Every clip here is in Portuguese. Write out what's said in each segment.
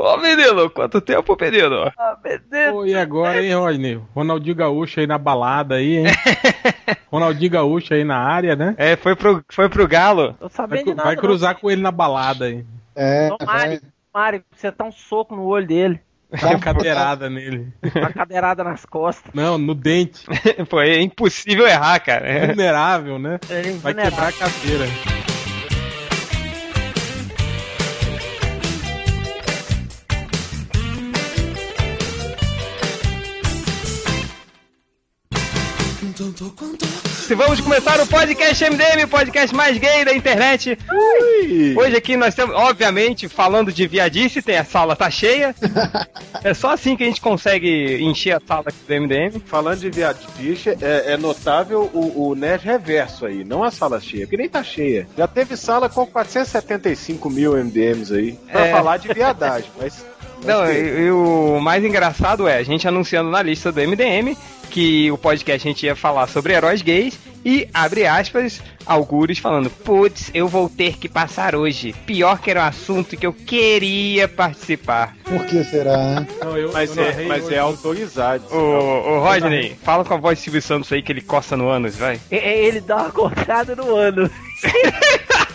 Ô, menino, quanto tempo, menino? Ah, menino. Pô, e agora, hein, Rodney? Ronaldinho Gaúcho aí na balada aí, hein? Ronaldinho Gaúcho aí na área, né? É, foi pro, foi pro Galo. Tô Vai, sabendo de nada. vai cruzar com ele na balada aí. É, Não. Tomare, tomare, você tá um soco no olho dele. Dá uma cadeirada nele. Uma cadeirada nas costas. Não, no dente. Pô, é impossível errar, cara. Vulnerável, né? É Vai quebrar a cadeira. Se vamos começar o podcast MDM, o podcast mais gay da internet. Hoje aqui nós temos, obviamente, falando de viadice, tem a sala tá cheia. É só assim que a gente consegue encher a sala aqui do MDM. Falando de viadice, é, é notável o, o Nerd Reverso aí, não a sala cheia, porque nem tá cheia. Já teve sala com 475 mil MDMs aí, pra É. falar de viadagem, mas... mas Não, e, e o mais engraçado é a gente anunciando na lista do MDM que o podcast a gente ia falar sobre heróis gays e, abre aspas, algures falando, putz, eu vou ter que passar hoje. Pior que era um assunto que eu queria participar. Por que será? Não, eu, Mas, eu é, mas hoje. é autorizado. Ô, ô Rodney, fala com a voz de Silvio Santos aí que ele coça no ânus, vai. E- e- Ele dá uma cortada no ano.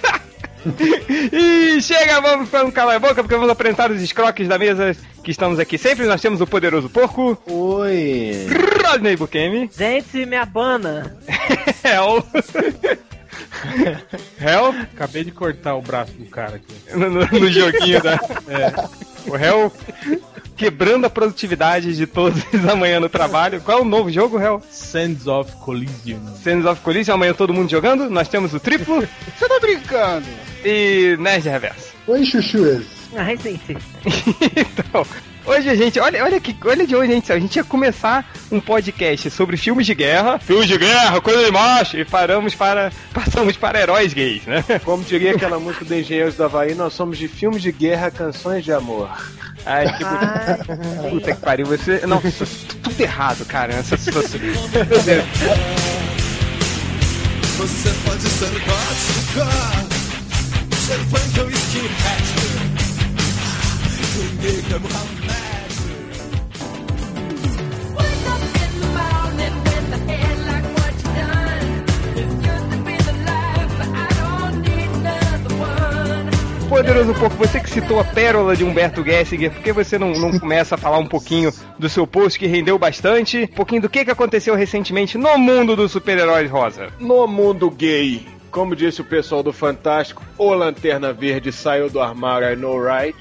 E chega, vamos para um calar a boca, porque vamos apresentar os escroques da mesa que estamos aqui sempre. Nós temos o poderoso porco, Oi! Rodney Bukemi, Gente, minha bana. Hel. Hel, Acabei de cortar o braço do cara aqui. no, no- no joguinho da. É, o Hel quebrando a produtividade de todos amanhã no trabalho. Qual é o novo jogo, Hel? Sands of Collision. Sands of Collision, amanhã todo mundo jogando. Nós temos o triplo Você tá brincando? E Nerd Reverso. Oi, chuchu. Ai, sim, sim. então, hoje a gente, olha, olha que, olha de onde a gente saiu. A gente ia começar um podcast sobre filmes de guerra, filmes de guerra, coisa de macho, e paramos para, passamos para heróis gays, né? Como diria aquela música do Engenheiros do Havaí, nós somos de filmes de guerra, canções de amor. Ai, que bonito. Ai, Puta que pariu, você. Não, tudo errado, cara. Essa situação. Você pode ser gótico, Poderoso Porco, você que citou a pérola de Humberto Gessinger, por que você não, não começa a falar um pouquinho do seu post que rendeu bastante? Um pouquinho do que, que aconteceu recentemente no mundo dos super-heróis rosa? No mundo gay, como disse o pessoal do Fantástico, o Lanterna Verde saiu do armário, I know right.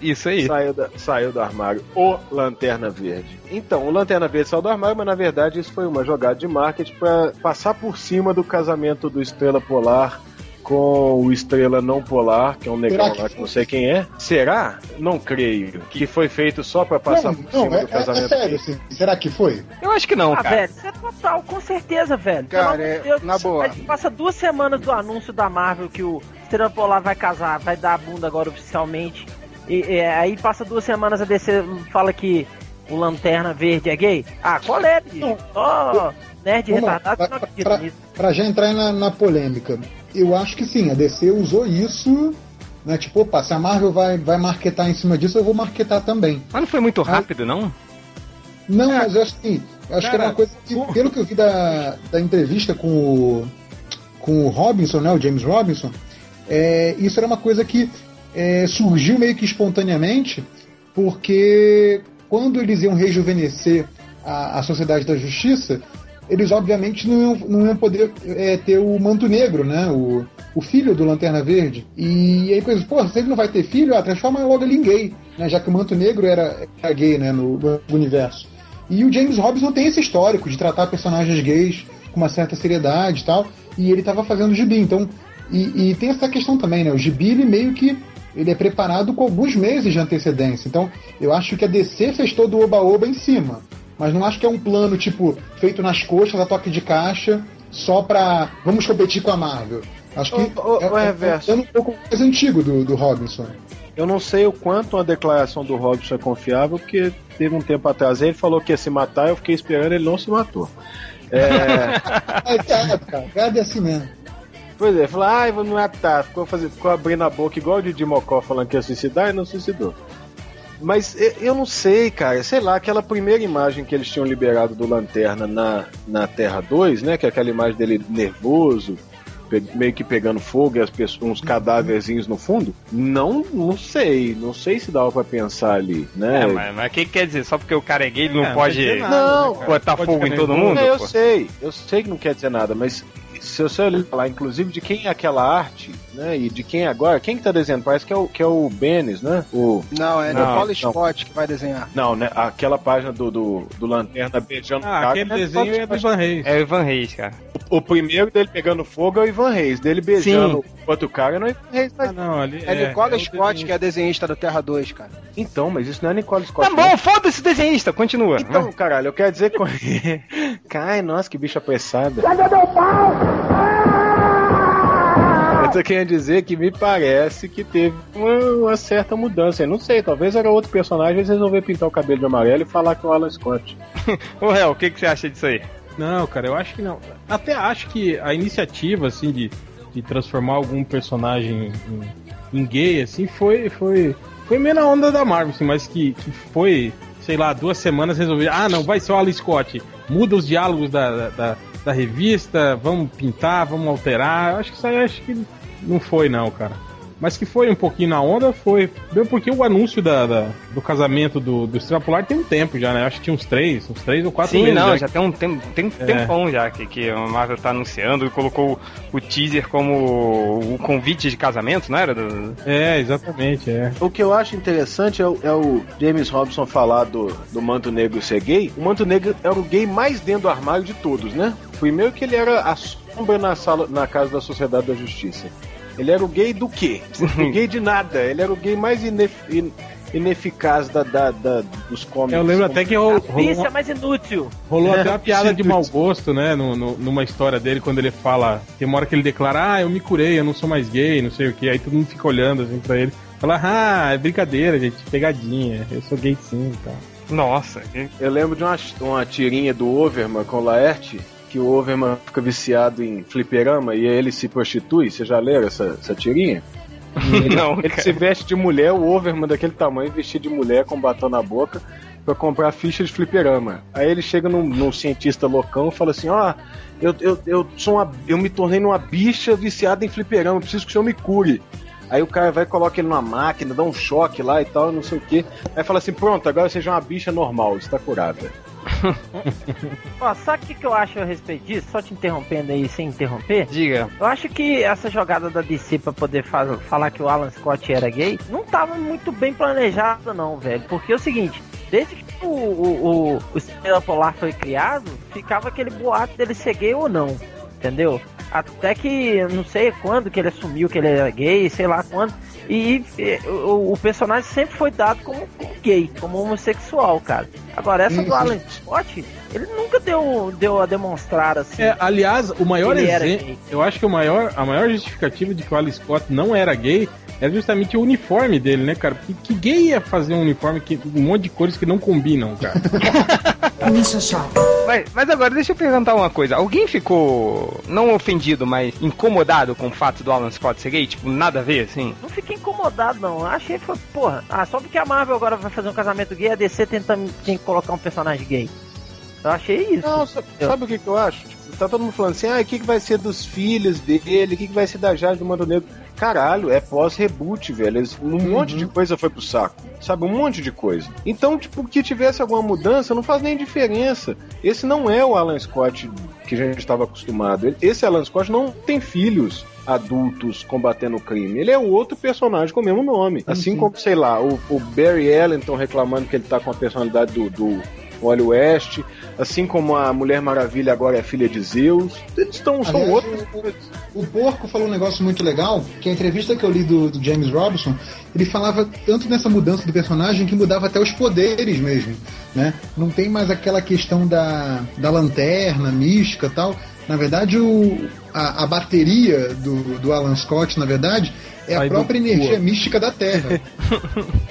Isso aí. Saiu, da- saiu do armário o Lanterna Verde. Então, o Lanterna Verde saiu do armário, mas na verdade isso foi uma jogada de marketing para passar por cima do casamento do Estrela Polar com o Estrela Não Polar, que é um negão lá que não sei quem é. Será? Não creio. Que foi feito só para passar Não, por não, cima é, do é- casamento. é sério, assim, será que foi? Eu acho que não, Ah, cara. velho, isso é total, com certeza, velho. Cara, é- de Deus, na boa. mas Passa duas semanas do anúncio da Marvel que o Estrela Polar vai casar, vai dar a bunda agora oficialmente. E, e aí passa duas semanas a DC fala que o Lanterna Verde é gay. Ah, qual é, bicho? Não. Só nerd Vamos lá, retardado que não pra- acredita pra- nisso. Pra já entrar na, na polêmica, eu acho que sim, a DC usou isso, né? Tipo, opa, se a Marvel vai, vai marketar em cima disso, eu vou marketar também. Mas não foi muito rápido, não? Não, mas eu acho que, eu acho que era uma coisa que, pelo que eu vi da, da entrevista com o, com o Robinson, né, o James Robinson, é, isso era uma coisa que é, surgiu meio que espontaneamente, porque quando eles iam rejuvenescer a, a Sociedade da Justiça, eles obviamente não iam, não iam poder é, ter o Manto Negro, né, o, o filho do Lanterna Verde. E aí coisas, pô, se ele não vai ter filho, ah, transforma logo ele em gay, né, já que o Manto Negro era, era gay, né, no, no universo. E o James Robinson tem esse histórico de tratar personagens gays com uma certa seriedade e tal, e ele estava fazendo gibi, então. E, e tem essa questão também, né? O gibi ele meio que ele é preparado com alguns meses de antecedência. Então, eu acho que a DC fez todo o oba-oba em cima. Mas não acho que é um plano, tipo, feito nas coxas, a toque de caixa, só pra. Vamos competir com a Marvel. Acho que Ô, ô, é, ô, é um Reverso. plano um pouco mais antigo do, do Robinson. Eu não sei o quanto uma declaração do Robson é confiável, porque teve um tempo atrás ele falou que ia se matar, eu fiquei esperando, ele não se matou. É, É cara. Gado é assim mesmo. pois é, falou, ai, vou me matar. Ficou, fazendo, ficou abrindo a boca igual o Didi Mocó falando que ia suicidar e não suicidou. Mas eu não sei, cara. Sei lá, aquela primeira imagem que eles tinham liberado do Lanterna na, na Terra 2, né? Que é aquela imagem dele nervoso, meio que pegando fogo e as pessoas, uns cadáverzinhos no fundo. Não, não sei. Não sei se dava pra pensar ali, né? É, mas, mas o que que quer dizer? Só porque o cara é gay, ele não É, pode dizer nada, Não, né, botar Pode fogo em todo mundo? É, eu pô? sei, eu sei que não quer dizer nada, mas se você olhar lá, inclusive, de quem é aquela arte, né? E de quem é agora, quem que tá desenhando? Parece que é o, que é o Benes, né? O. Não, é Não, Nicole não. Scott que vai desenhar. Não, né? Aquela página do, do, do Lanterna beijando o Ah, cara, aquele né? desenho é do Ivan Reis. É o Ivan Reis, cara. O primeiro dele pegando fogo é o Ivan Reis. Dele beijando o outro cara não é o Ivan Reis. mas- Ah, não, ali É, Nicole o Scott desenho. que é desenhista do Terra 2, cara. Então, mas isso não é Nicole Scott. Tá não. bom, foda-se o desenhista, continua. Então, caralho, eu quero dizer que. Cai, nossa, que bicha apressada. Eu tô querendo dizer que me parece que teve uma, uma certa mudança. Eu não sei, talvez era outro personagem, eles resolveram pintar o cabelo de amarelo e falar que é o Alan Scott. Ô, Réu, o que, que você acha disso aí? Não, cara, eu acho que não. Até acho que a iniciativa, assim, de, de transformar algum personagem em, em gay, assim, foi, foi, foi meio na onda da Marvel, assim, mas que, que foi, sei lá, duas semanas resolver. Ah, não, vai ser o Alan Scott. Muda os diálogos da, da, da, da revista, vamos pintar, vamos alterar. Acho que isso aí acho que não foi, não, cara. Mas que foi um pouquinho na onda, foi. Porque o anúncio da, da- do casamento do, do Estrela Polar tem um tempo já, né? Acho que tinha uns três, uns três ou quatro Sim, meses. não, já já tem um, tem, tem um É. tempão já que, que a Marvel tá anunciando e colocou o teaser como o convite de casamento, não era? Do- É, exatamente, é. O que eu acho interessante é o, é o James Robson falar do, do Manto Negro ser gay. O Manto Negro era o gay mais dentro do armário de todos, né? Primeiro que ele era a sombra na, sala, na casa da Sociedade da Justiça. Ele era o gay do quê? O gay de nada. Ele era o gay mais inef, in- ineficaz da, da, da- dos cómics. Eu lembro até que rolou, rolou, é mais inútil. rolou até uma piada de mau gosto, né? No, no- numa história dele, quando ele fala. Tem uma hora que ele declara, ah, eu me curei, eu não sou mais gay, não sei o que. Aí todo mundo fica olhando assim pra ele. Fala, ah, é brincadeira, gente, pegadinha. Eu sou gay sim e tal. Nossa, Eu lembro de uma, uma tirinha do Overman com o Laerte, que o Overman fica viciado em fliperama e ele se prostitui. Você já leram essa, essa tirinha? não, Ele se veste de mulher, o Overman daquele tamanho, vestido de mulher com batom na boca, pra comprar ficha de fliperama. Aí ele chega num, num cientista loucão e fala assim: Ó, eu, eu, eu, sou uma, eu me tornei numa bicha viciada em fliperama, preciso que o senhor me cure. Aí o cara vai, coloca ele numa máquina, dá um choque lá e tal, não sei o que. Aí fala assim: pronto, agora já é uma bicha normal, está curada. Ó, sabe o que, que eu acho a respeito disso? Só te interrompendo aí, sem interromper. Diga. Eu acho que essa jogada da DC pra poder faz- falar que o Alan Scott era gay não tava muito bem planejada, não, velho. Porque é o seguinte, desde que o, o, o, o Estrela Polar foi criado, ficava aquele boato dele ser gay ou não, entendeu? Até que, não sei quando que ele assumiu que ele era gay, sei lá quando. E, e, o, o personagem sempre foi dado como, como gay, como homossexual, cara. Agora, essa do sim. Alan Scott, ele nunca deu, deu a demonstrar assim. É, aliás, o maior exemplo. Eu acho que o maior, a maior justificativa de que o Alan Scott não era gay era justamente o uniforme dele, né, cara? Porque que gay ia fazer um uniforme que um monte de cores que não combinam, cara? Mas, mas agora deixa eu perguntar uma coisa. Alguém ficou não ofendido, mas incomodado com o fato do Alan Scott ser gay? Tipo, nada a ver, assim? Não fiquei incomodado, não. Achei que foi, porra, ah, só porque a Marvel agora vai fazer um casamento gay, a DC tenta, tem que colocar um personagem gay. Eu achei isso. Não, sabe, sabe o que, que eu acho? Tipo, tá todo mundo falando assim, ah, o que, que vai ser dos filhos dele, o que, que vai ser da Jade do Mando Negro? Caralho, é pós-reboot, velho. Eles- Um monte de coisa foi pro saco. Sabe, um monte de coisa. Então, tipo, que tivesse alguma mudança, não faz nem diferença. Esse não é o Alan Scott que a gente estava acostumado. Esse Alan Scott não tem filhos adultos combatendo o crime. Ele é outro personagem com o mesmo nome. Assim como, sei lá, o, o Barry Ellington reclamando que ele tá com a personalidade do, do Wally West, assim como a Mulher Maravilha agora é filha de Zeus. Eles estão, são Aliás, outros. o, o Porco falou um negócio muito legal, que a entrevista que eu li do, do James Robinson, ele falava tanto nessa mudança do personagem que mudava até os poderes mesmo, né? Não tem mais aquela questão da, da lanterna mística tal. Na verdade, o, a, a bateria do, do Alan Scott, na verdade, é a própria energia mística da Terra.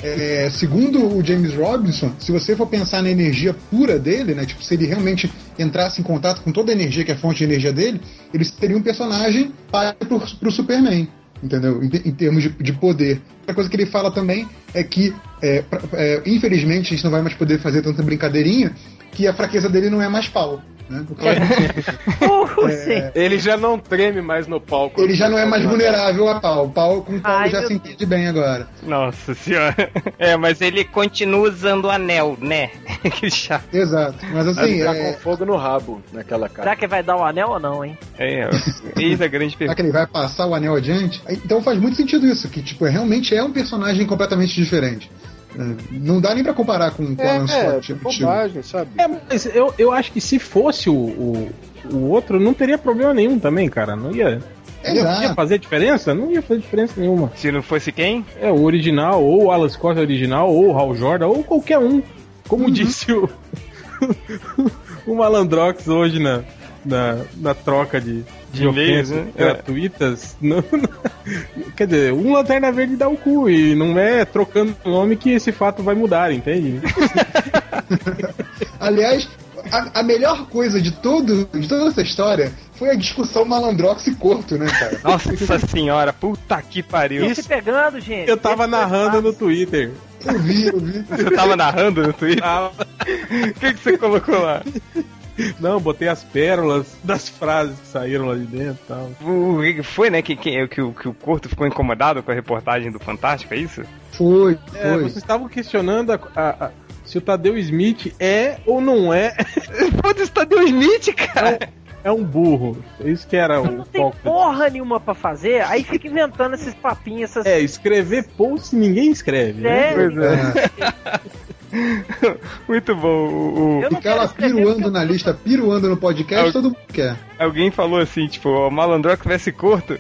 É, segundo o James Robinson, se você for pensar na energia pura dele, né, tipo, se ele realmente entrasse em contato com toda a energia que é a fonte de energia dele, ele seria um personagem para pro Superman. entendeu? Em, em termos de, de poder. Outra coisa que ele fala também é que, é, pra- é, infelizmente, a gente não vai mais poder fazer tanta brincadeirinha, que a fraqueza dele não é mais pau. Né? O Claudio, Uh, sim. Ele já não treme mais no palco. ele já não é mais vulnerável a pau. Pau com pau Ai, já meu se entende bem agora. Nossa senhora. É, mas ele continua usando o anel, né? que chato. Exato. Mas Vai assim, ficar é, com fogo no rabo naquela cara. Será que vai dar o anel ou não, hein? É, eis a grande será pergunta. que ele vai passar o anel adiante? Então faz muito sentido isso, que tipo, é, realmente é um personagem completamente diferente. É, não dá nem pra comparar com, com o Alan É, Scott. é, tipo, bobagem, sabe? É, mas eu, eu acho que se fosse o, o, o outro, não teria problema nenhum também, cara. Não ia, Exato. ia fazer diferença? Não ia fazer diferença nenhuma. Se não fosse quem? É o original, ou o Alan Scott original, ou o Hal Jordan, ou qualquer um. Como disse o, o Malandrox hoje na, na, na troca de, de, e-mails, ofensas né? gratuitas. Não- não- quer dizer, um Lanterna Verde dá o cu, e não é trocando o nome que esse fato vai mudar, entende? Aliás, a, a melhor coisa de, todo, de toda essa história foi a discussão Malandrox e Corto, né, cara? Nossa senhora, puta que pariu. Estão se pegando, gente. Eu tava Esse foi narrando no. Twitter. Eu vi, eu vi. Você tava narrando no Twitter? O que, que você colocou lá? Não, botei as pérolas das frases que saíram lá de dentro e tal. O, foi, né? Que, que, que, o, que o Corto ficou incomodado com a reportagem do Fantástico, é isso? Foi, É, foi. vocês estavam questionando a- a- a- se o Tadeu Smith é ou não é Foda-se, Tadeu Smith, cara. é um burro. Isso que era o Não tem porra nenhuma pra fazer, aí fica inventando esses papinhos, essas É, escrever post ninguém escreve, né? ideias. É, Muito bom. O, ficar lá piruando na lista, piruando no podcast, todo mundo quer. alguém falou assim, tipo, o Malandrox versus Corto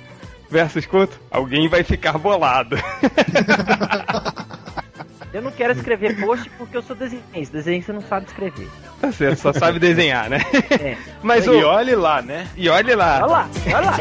versus Corto, alguém vai ficar bolado. Eu não quero escrever post porque eu sou desenhista. Desenhista não sabe escrever. tá certo, só sabe desenhar, né? É. Mas E o, olhe lá, né? e olha lá. Olha lá, olha lá.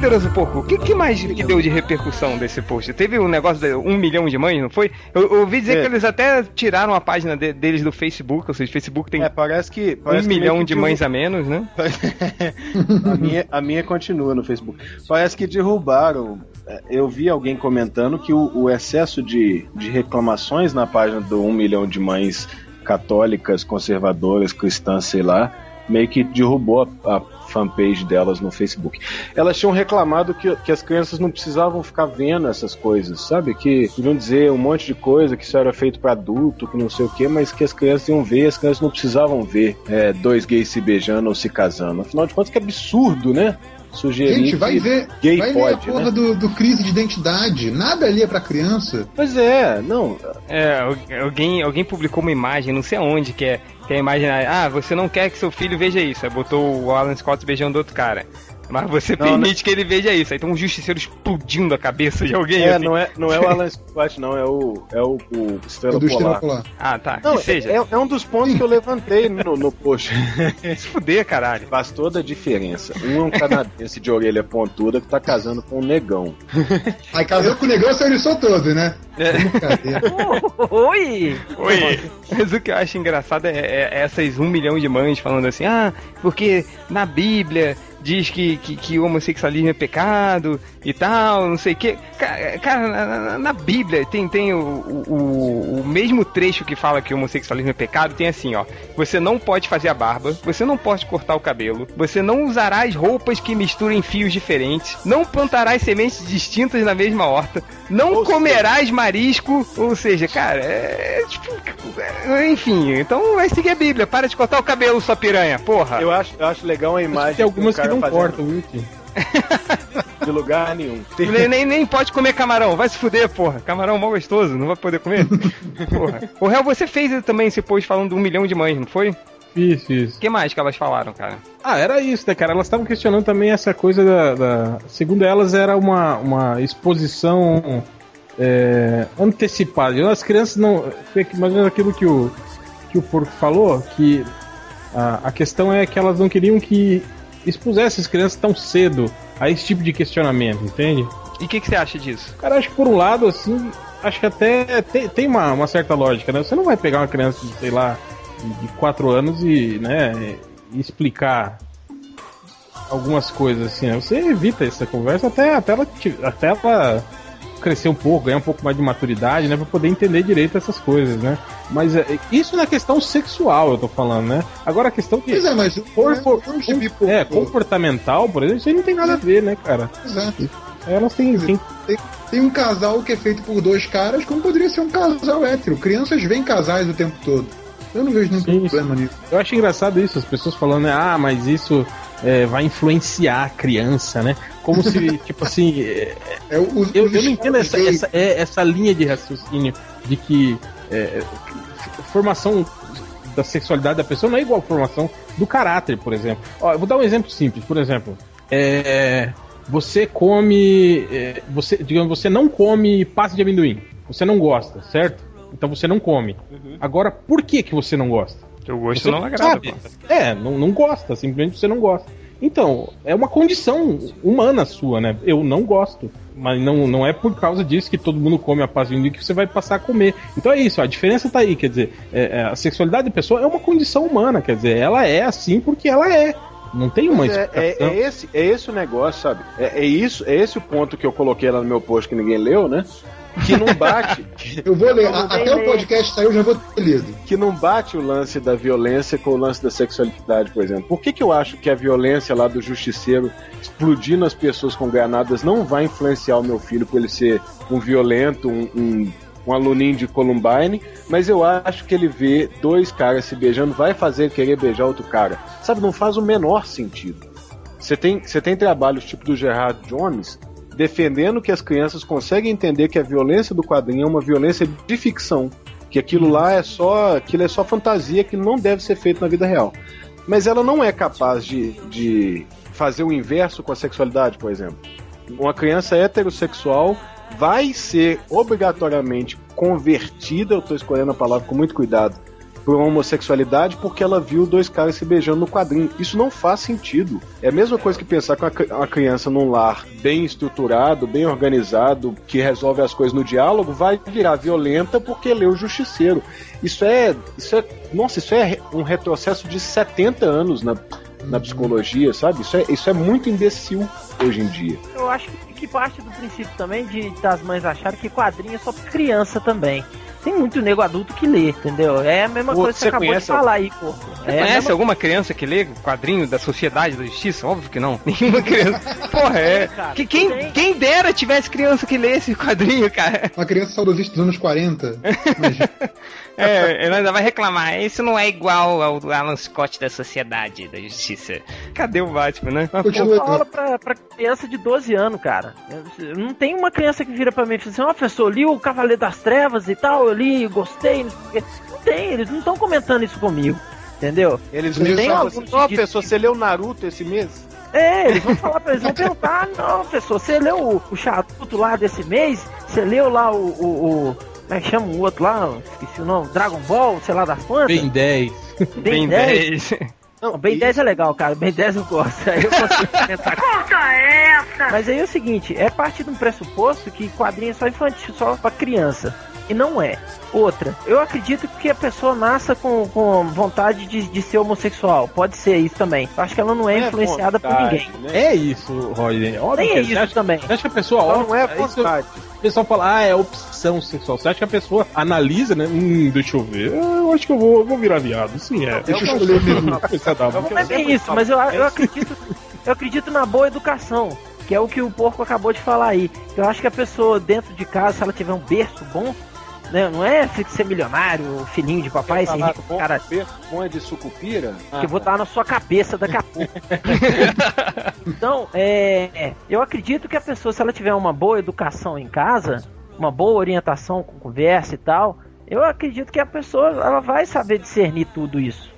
Poderoso Porco, o que, que mais que deu de repercussão desse post? Teve um negócio de um milhão de mães, não foi? Eu, eu ouvi dizer É. que eles até tiraram a página de- deles do Facebook, ou seja, o Facebook tem É, parece que. um Parece que milhão de mães a menos, né? a, minha, a minha continua no Facebook. Parece que derrubaram. é, Eu vi alguém comentando que o, o excesso de, de reclamações na página do 1 milhão de mães católicas, conservadoras, cristãs, sei lá, meio que derrubou a, a fanpage delas no Facebook. Elas tinham reclamado que, que as crianças não precisavam ficar vendo essas coisas, sabe? Que podiam dizer um monte de coisa, que isso era feito para adulto, que não sei o que, mas que as crianças iam ver, as crianças não precisavam ver é, dois gays se beijando ou se casando. Afinal de contas, que absurdo, né? Sugerir Gente, vai ver, gay vai ver pode, a porra né? do, do crise de identidade. Nada ali é pra criança. Pois é, não. É, al- alguém, alguém publicou uma imagem, não sei aonde, que é, que é imagem, ah, você não quer que seu filho veja isso. Aí botou o Alan Scott beijando outro cara. Mas você Não, permite que ele veja isso. Aí tem um justiceiro explodindo a cabeça de alguém. É, assim. não é, não é o Alan Scott, não, é o, é o, o Estrela do Polar. Estrela Polar. Ah, tá. Não, que seja. é, é um dos pontos que eu levantei no, no post. Se fuder, caralho. Faz toda a diferença. Um é um canadense de orelha pontuda que tá casando com um negão. Aí casou com o negão, se ele todo, né? É. Brincadeira. Oi! Oi. Mas o que eu acho engraçado é, é- é essas um milhão de mães falando assim, ah, porque na Bíblia diz que, que, que o homossexualismo é pecado e tal, não sei o que. Cara, na, na- na Bíblia tem, tem o, o, o mesmo trecho que fala que o homossexualismo é pecado, tem assim, ó. Você não pode fazer a barba, você não pode cortar o cabelo, você não usarás roupas que misturem fios diferentes, não plantarás sementes distintas na mesma horta, não Ou comerás marisco, ou seja, cara, é tipo. é, enfim, então vai seguir a Bíblia, para de cortar o cabelo, sua piranha, porra. Eu acho, eu acho legal a imagem. Tem algumas que cara não fazendo cortam, viu, tio? De lugar nenhum. Nem, nem, nem pode comer camarão, vai se fuder, porra. Camarão mal gostoso, não vai poder comer. porra. O réu, você fez também esse post falando de um milhão de mães, não foi? Isso, isso. O que mais que elas falaram, cara? Ah, era isso, né, cara? Elas estavam questionando também essa coisa da, da- Segundo elas, era uma, uma exposição é, antecipadas. As crianças não. Foi mais ou menos aquilo que o, que o Porco falou, que a, a questão é que elas não queriam que expusesse as crianças tão cedo a esse tipo de questionamento, entende? E o que, que você acha disso? Cara, acho que por um lado, assim, acho que até tem, tem uma, uma certa lógica, né? Você não vai pegar uma criança de, sei lá, de 4 anos e, né, e explicar algumas coisas assim, né? Você evita essa conversa até, até, ela, até ela crescer um pouco, ganhar um pouco mais de maturidade, né? Pra poder entender direito essas coisas, né? Mas é, isso na questão sexual, eu tô falando, né? Agora a questão que. Pois é, mas For- é, for- é um gibi, pô, é, comportamental, por exemplo, isso aí não tem nada a ver, né, cara? Pois é. Elas têm. têm Tem, tem um casal que é feito por dois caras, como poderia ser um casal hétero. Crianças veem casais o tempo todo. Eu não vejo nenhum Sim, problema nisso. Eu acho engraçado isso, as pessoas falando, né, ah, mas isso é, vai influenciar a criança, né? Como se, tipo assim, é, eu, eu não entendo essa, essa, é, essa linha de raciocínio de que é, formação da sexualidade da pessoa não é igual a formação do caráter, por exemplo. Ó, eu vou dar um exemplo simples, por exemplo. É, você come. é, você, digamos, você não come pasta de amendoim. Você não gosta, certo? Então você não come. Agora, por que, que você não gosta? O gosto Você não agrada, sabe. pô. É, não, não gosta, simplesmente você não gosta. Então, é uma condição humana sua, né? Eu não gosto. Mas não, não é por causa disso que todo mundo come a paz de que você vai passar a comer. Então é isso, a diferença tá aí, quer dizer, é- é, a sexualidade da pessoa é uma condição humana, quer dizer, ela é assim porque ela é. Não tem uma Mas é, é- explicação. é esse, é esse o negócio, sabe? É, é isso, é esse o ponto que eu coloquei lá no meu post que ninguém leu, né? Que não bate, Eu vou ler. Não até o podcast sair, eu já vou ter lido. que não bate o lance da violência com o lance da sexualidade, por exemplo. Por que, que eu acho que a violência lá do justiceiro explodindo as pessoas com granadas não vai influenciar o meu filho por ele ser um violento, um, um, um aluninho de Columbine, mas eu acho que ele vê dois caras se beijando, vai fazer ele querer beijar outro cara. Sabe, não faz o menor sentido. Você tem, você tem trabalhos tipo do Gerard Jones defendendo que as crianças conseguem entender que a violência do quadrinho é uma violência de ficção, que aquilo lá é só, aquilo é só fantasia, que não deve ser feito na vida real. Mas ela não é capaz de, de fazer o inverso com a sexualidade, por exemplo. Uma criança heterossexual vai ser obrigatoriamente convertida, eu estou escolhendo a palavra com muito cuidado, por uma homossexualidade porque ela viu dois caras se beijando no quadrinho. Isso não faz sentido. É a mesma coisa que pensar que uma cri- uma criança num lar bem estruturado, bem organizado, que resolve as coisas no diálogo, vai virar violenta porque leu o Justiceiro. Isso é, isso é, nossa, isso é um retrocesso de 70 anos na, na psicologia, sabe? Isso é, isso é muito imbecil hoje em dia. Eu acho que, que parte do princípio também de das mães acharem que quadrinho é só pra criança também. Tem muito nego adulto que lê, entendeu? É a mesma Pô, coisa que você acabou de conhece falar aí, pô. Você É conhece mesma- alguma criança que lê quadrinho da Sociedade da Justiça? Óbvio que não. Nenhuma criança. Porra, é. Cara, Que, quem, tem. quem dera tivesse criança que lesse quadrinho, cara. Uma criança saudosista dos anos 40. Imagina. É, ela ainda vai reclamar. Isso não é igual ao Alan Scott da Sociedade da Justiça. Cadê o Batman, né? Mas, pô, Continua. Eu falo pra, pra criança de 12 anos, cara. Não tem uma criança que vira pra mim e fala assim, ó, professor, eu li o Cavaleiro das Trevas e tal, eu li, gostei. Não, sei o quê." Não tem, eles não estão comentando isso comigo. Entendeu? Eles Não me tem falam assim, ó, pessoa, você leu Naruto esse mês? É, eles vão falar pra eles, vão perguntar, ah, não, professor, você leu o, o charuto lá desse mês? Você leu lá o, o, o- Como é que chama o outro lá? Esqueci o nome. Dragon Ball, sei lá das quantas? Bem 10. Bem 10. 10. Não, Ben 10 é legal, cara. Ben 10 eu gosto. Aí eu consigo pensar. Mas aí é o seguinte, é parte de um pressuposto que quadrinho é só infantil, só pra criança. E não é. Outra, eu acredito que a pessoa nasça com, com vontade de, de ser homossexual. Pode ser isso também. Eu acho que ela não é influenciada por vontade, ninguém. né? É isso, Rodney. Óbvio Nem que é isso acha, também. você acha que a pessoa olha, não é isso- vontade. o pessoal fala, ah, é opção sexual. Você acha que a pessoa analisa, né? Hum, deixa eu ver. Eu acho que eu vou, eu vou virar viado. Sim, é. Deixa eu escolher o menu. Coisa da- É o que Não é bem isso, mas eu, eu acredito. Eu acredito na boa educação. Que é o que o porco acabou de falar aí. Eu acho que a pessoa dentro de casa, se ela tiver um berço bom, né? Não é ser milionário, filhinho de papai, ser rico, bom, cara. bom é de sucupira? que eu vou dar na sua cabeça daqui a pouco. então, é, eu acredito que a pessoa, se ela tiver uma boa educação em casa, uma boa orientação com conversa e tal, eu acredito que a pessoa ela vai saber discernir tudo isso.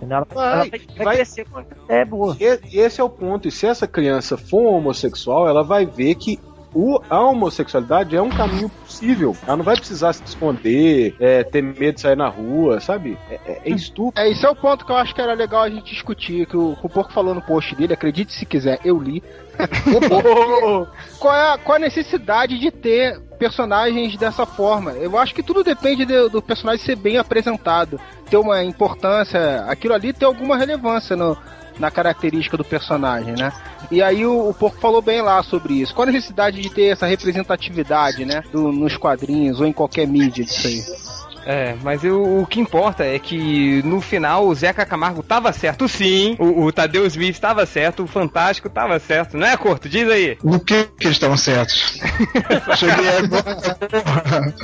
Ela, Vai, ela vai, vai vai. crescer com uma ideia boa. E- Esse é o ponto. E se essa criança for homossexual, ela vai ver que o, a homossexualidade é um caminho possível. Ela não vai precisar se esconder, é, ter medo de sair na rua, sabe? É, é, é estúpido. É, esse é o ponto que eu acho que era legal a gente discutir, que o, o Porco falou no post dele, acredite se quiser, eu li. qual, é, a- qual a necessidade de ter personagens dessa forma? Eu acho que tudo depende de- do personagem ser bem apresentado, ter uma importância, aquilo ali ter alguma relevância no- na característica do personagem, né? E aí o, o Porco falou bem lá sobre isso. Qual a necessidade de ter essa representatividade, né? do- nos quadrinhos ou em qualquer mídia disso aí? É, mas eu- o que importa é que no final o Zeca Camargo tava certo sim, o, o Tadeu Smith tava certo, o Fantástico tava certo, não é, Corto? Diz aí. No que, que eles estavam certos? Cheguei agora.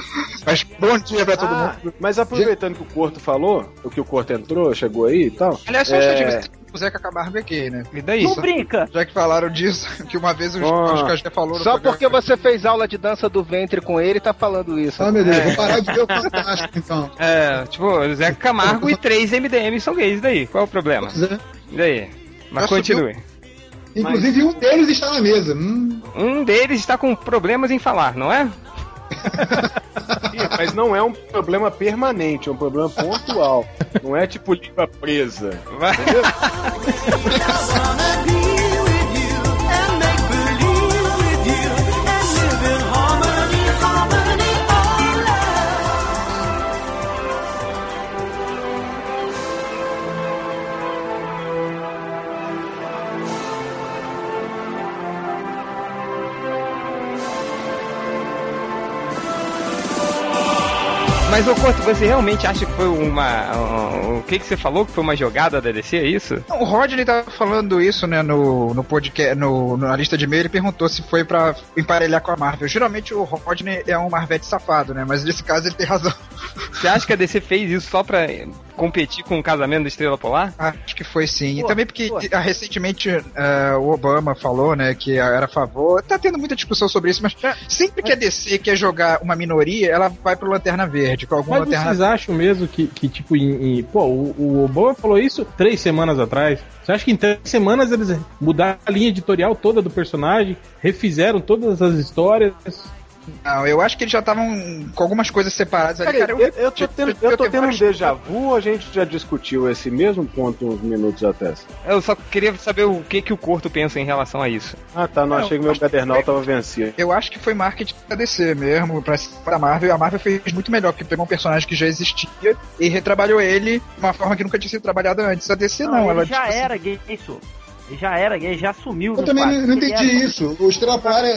Mas bom dia pra todo Ah, mundo. mas aproveitando que o Corto falou, o que o Corto entrou, chegou aí e tal. Aliás, só é... o Zeca Camargo é gay, né? E daí? Não brinca! Já que falaram disso, que uma vez o Ah. acho que a gente falou Só programa- porque você fez aula de dança do ventre com ele, tá falando isso. Ah, meu Deus, vou parar de ver o Fantástico, então. É, tipo, o Zeca Camargo e três MDM são gays, e daí? Qual é o problema? É. E daí? Mas Já continue. Inclusive, um deles está na mesa. Hum, Um deles está com problemas em falar, não é? Sim, mas não é um problema permanente, é um problema pontual. Não é tipo língua presa. Vai. Mas, ô Corto, você realmente acha que foi uma. um- o que, que você falou? Que foi uma jogada da DC, é isso? O Rodney tava falando isso, né, no, no podcast, no, na lista de e-mail, ele perguntou se foi pra emparelhar com a Marvel. Geralmente o Rodney é um Marvete safado, né, mas nesse caso ele tem razão. Você acha que a DC fez isso só pra competir com o casamento da Estrela Polar? Acho que foi sim. Pô, e também porque pô. ah, recentemente ah, o Obama falou, né, que era a favor. Tá tendo muita discussão sobre isso, mas sempre que a DC quer jogar uma minoria, ela vai pro Lanterna Verde, com alguma Mas Lanterna vocês acham mesmo que, que tipo, em, em- pô, o, o Obama falou isso três semanas atrás. Você acha que em três semanas eles mudaram a linha editorial toda do personagem, refizeram todas as histórias? Não, eu acho que eles já estavam com algumas coisas separadas ali. Cara, Cara, eu, eu tô tendo, eu tô tendo um déjà vu ou a gente já discutiu esse mesmo ponto uns minutos atrás? Eu só queria saber o que, que o Corto pensa em relação a isso. Ah tá, não, Não, achei que meu acho que cadernal foi- tava vencido. Eu acho que foi marketing da DC mesmo, pra da Marvel. E a Marvel fez muito melhor, porque pegou um personagem que já existia e retrabalhou ele de uma forma que nunca tinha sido trabalhada antes. A DC não, ele ela já tipo, era gay, isso. Ele já era gay, já assumiu. Eu no também não, quadro. não Ele entendi era- isso. O Estrela Polar é,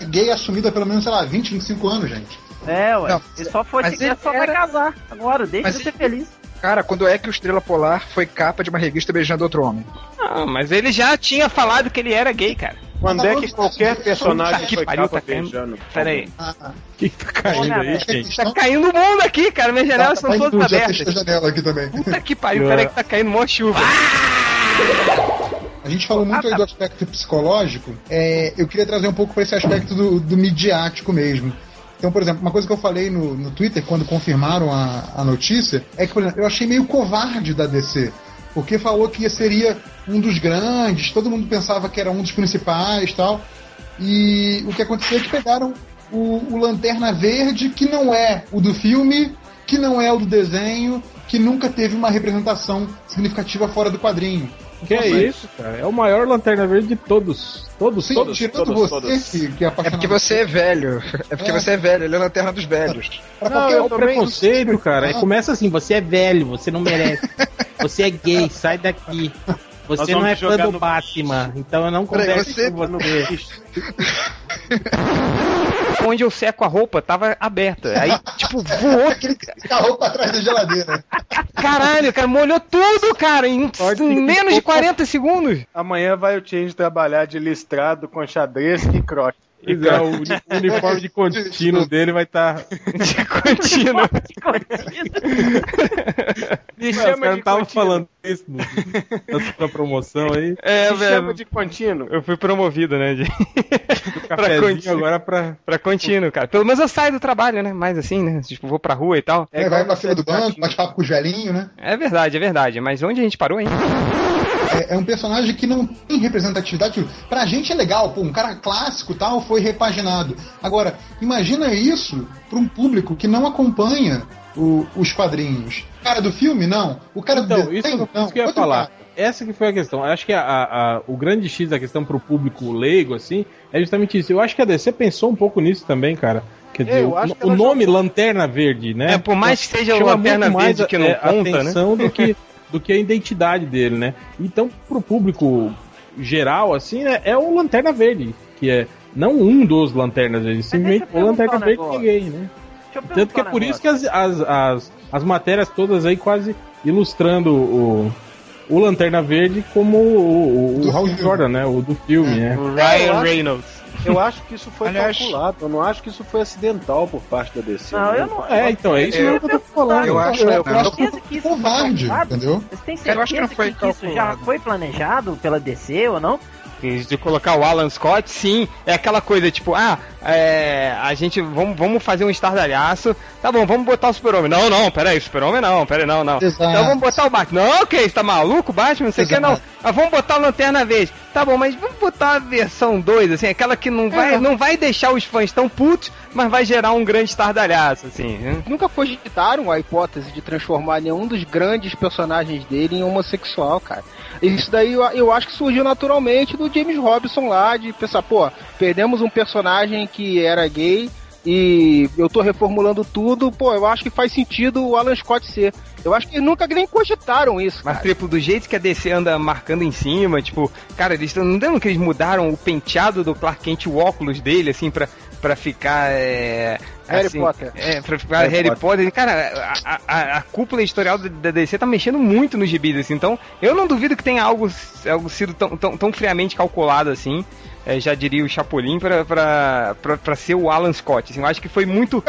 é gay assumido há pelo menos, sei lá, 20, 25 anos, gente. É, ué. Não, ele só foi ele só vai era- casar agora, deixa Mas ele ser ele- feliz. Cara, quando é que o Estrela Polar foi capa de uma revista beijando outro homem? Ah, mas ele já tinha falado que ele era gay, cara. Quando tá é que tá qualquer personagem que foi pariu, capa tá beijando? Pera aí. Ah, ah. O que, tá caindo Olha, aí, a gente? Tá caindo o mundo aqui, cara. Minhas janelas tá são todas abertas. janela aqui também. Puta que pariu, peraí que tá caindo mó chuva. A gente falou muito aí do aspecto psicológico. é, eu queria trazer um pouco para esse aspecto do, do midiático mesmo. Então, por exemplo, uma coisa que eu falei no, no Twitter quando confirmaram a, a notícia é que, por exemplo, eu achei meio covarde da DC. Porque falou que seria um dos grandes, todo mundo pensava que era um dos principais tal. E o que aconteceu é que pegaram o, o Lanterna Verde, que não é o do filme, que não é o do desenho, que nunca teve uma representação significativa fora do quadrinho. Que é isso, cara? É o maior Lanterna Verde de todos. Todos, Sim, todos. tirando todos, você todos. Que, que é É porque você é velho. É porque É. você é velho, ele é a lanterna dos velhos. Pra Não, é o um, preconceito, cara. Ah. começa assim, você é velho, você não merece. Você é gay, sai daqui. Você não é fã jogar do no- Batman, então eu não converso você- com você. Onde eu seco a roupa tava aberta. Aí, tipo, voou. Aquele carro pra trás da geladeira. Caralho, cara, molhou tudo, cara, em, em menos de 40 segundos. Amanhã vai o Change trabalhar de listrado com xadrez e croque. Pois é, o uni- o uniforme de contínuo dele vai tá estar. De contínuo. Me Ué, os chama caras não de estavam contínuo. falando isso na sua promoção aí. É, Me chama velho. de contínuo. Eu fui promovido, né? De... pra contínuo. agora pra. Pra contínuo, cara. Pelo menos eu saio do trabalho, né? Mais assim, né? Tipo, vou pra rua e tal. É, vai pra fila do banco, bate papo com os velhinhos, né? É verdade, é verdade. Mas onde a gente parou, hein? É, é um personagem que não tem representatividade. Pra gente é legal, pô, um cara clássico tal foi repaginado. Agora, imagina isso pra um público que não acompanha o- os quadrinhos. O cara do filme, não. O cara do Então, isso, desenho, não. isso que eu ia falar. cara. Essa que foi a questão. Eu acho que a- a- a- o grande X da questão pro público leigo, assim, é justamente isso. Eu acho que a DC pensou um pouco nisso também, cara. Quer dizer, Eu o, o nome Lanterna Verde, né? É, por mais que seja o Lanterna Verde que não é, conta, né? atenção do que do que a identidade dele, né? Então, pro público geral, assim, né, é o Lanterna Verde, que é não um dos Lanternas Verdes, simplesmente o Lanterna um Verde que é né? Tanto que é por isso que as, as, as, as matérias todas aí quase ilustrando o, o Lanterna Verde como o, o, o Hal. Jordan, né? O do filme, né? O Ryan Reynolds. Eu acho que isso foi Aliás- calculado. Eu não acho que isso foi acidental por parte da DC. Não, eu não. É, então, é isso Eu- mesmo que eu tô falando. eu acho- Eu, eu acho que certeza foi covarde, entendeu? Você tem Eu acho que não certeza foi que isso já foi planejado pela DC ou não? De colocar o Alan Scott, sim. É aquela coisa, tipo, ah, é, a gente, vamos, vamos fazer um estardalhaço. Tá bom, vamos botar o super-homem. Não, não, peraí, super-homem não, peraí, não, não. Exato. Então vamos botar o Batman. Não, que isso, tá maluco, Batman? Não sei o que, não. Exato. Ah, vamos botar o Lanterna Verde. Tá bom, mas vamos botar a versão 2, assim, aquela que não vai, não vai deixar os fãs tão putos, mas vai gerar um grande estardalhaço, assim. né? Nunca cogitaram a hipótese de transformar nenhum dos grandes personagens dele em homossexual, cara. Isso daí eu, eu acho que surgiu naturalmente do James Robinson lá, de pensar, pô, perdemos um personagem que era gay e eu tô reformulando tudo, pô, eu acho que faz sentido o Alan Scott ser. Eu acho que nunca nem cogitaram isso, Mas cara. triplo, do jeito que a DC anda marcando em cima, tipo, cara, eles tão- não lembram que eles mudaram o penteado do Clark Kent, o óculos dele, assim, pra, pra ficar. É, Harry assim, Potter. É, pra ficar Harry Harry, Potter. Cara, a, a, a cúpula editorial da, DC tá mexendo muito nos gibis, assim, então eu não duvido que tenha algo, algo sido tão, tão, tão friamente calculado assim. é, já diria o Chapolin pra, pra, pra, pra ser o Alan Scott. Assim, eu acho que foi muito.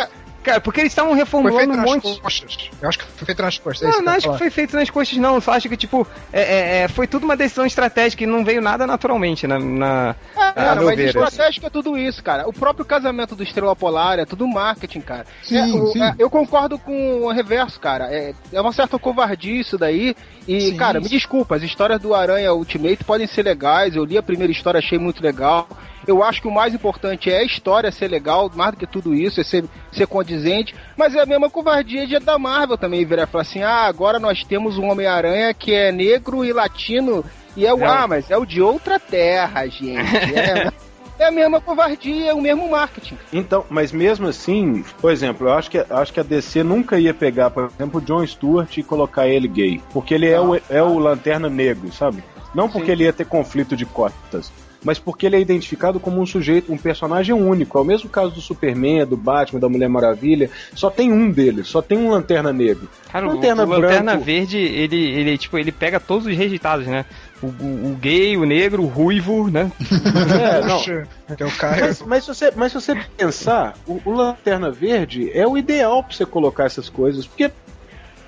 Cara, porque eles estavam Foi reformulando feito um nas monte. costas. Eu acho que foi feito nas costas. é Não, isso não eu acho que foi feito nas coxas, não. Só acho que, tipo, é, é, é, foi tudo uma decisão estratégica e não veio nada naturalmente na. na É, a cara, mas ver, estratégico é tudo isso, cara. O próprio casamento do Estrela Polar é tudo marketing, cara. Sim, É, o- sim. é, eu concordo com o reverso, cara. É, é uma certa covardia isso daí. E, Sim, cara, me desculpa, as histórias do Aranha Ultimate podem ser legais. Eu li a primeira história, achei muito legal. Eu acho que o mais importante é a história ser legal, mais do que tudo isso, é ser, ser condizente. Mas é a mesma covardia de da Marvel também, virar e falar assim: ah, agora nós temos um Homem-Aranha que é negro e latino. E é o. Não. Ah, mas é o de outra terra, gente. É, é a mesma covardia, é o mesmo marketing. Então, mas mesmo assim, por exemplo, eu acho que, acho que a DC nunca ia pegar, por exemplo, o John Stewart e colocar ele gay. Porque ele é o, é o Lanterna Negro, sabe? Não porque ele ia ter conflito de cotas, mas porque ele é identificado como um sujeito, um personagem único. É o mesmo caso do Superman, do Batman, da Mulher Maravilha. Só tem um deles, só tem um Lanterna Negro. Cara, o- Lanterna o Lanterna branco. Verde, ele, ele, tipo, ele pega todos os rejeitados, né? O, o- o gay, o negro, o ruivo, né? É, não. É o. Mas, mas se você, mas se você pensar, o, o Lanterna Verde é o ideal pra você colocar essas coisas, porque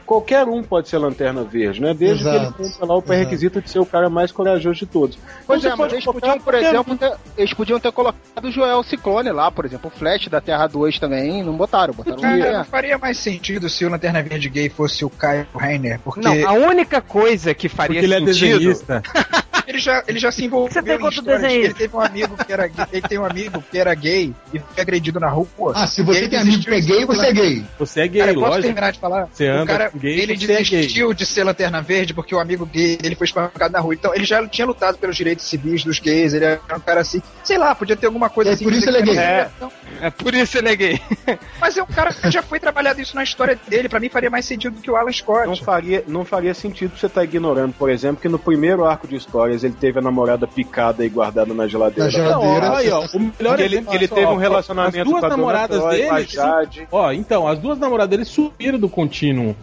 qualquer um pode ser Lanterna Verde, né? Desde que ele Exato. cumpra lá o pré-requisito de ser o cara mais corajoso de todos. Pois Então é, mas eles podiam, por exemplo, um. ter, eles podiam ter colocado o Joel Ciclone lá, por exemplo, o Flash da Terra 2 também, não botaram, botaram o Cara, não faria mais sentido se o Lanterna Verde gay fosse o Caio Reiner, porque Não, a única coisa que faria Porque ele é sentido. desenhista. ele, já, ele já se envolveu Você tem em quanto desenhista? Ele teve um amigo que era gay, ele tem um amigo que era gay e foi agredido na rua. Ah, se você ele tem amigo que é gay, você é gay. Você é gay, Cara, eu posso lógico. terminar de falar? Você o anda cara, com gay, ele você é desistiu de ser Lanterna Verde porque o amigo gay dele foi espancado na rua. Então ele já tinha lutado pelos direitos civis dos gays, ele era um cara assim, sei lá, podia ter alguma coisa É, assim. por isso ele é gay. Não, É por isso ele é gay. Mas é um cara que já foi trabalhado isso na história dele, pra mim faria mais sentido do que o Alan Scott. Não faria, não faria sentido você estar ignorando, por exemplo, que no primeiro arco de histórias ele teve a namorada picada e guardada na geladeira. Na geladeira. Não, aí, ó, o melhor que ele, exemplo, que ele teve ó, um relacionamento as duas com a namoradas Troy, dele, a Jade. Ó, então, as duas namoradas dele subiram do contínuo.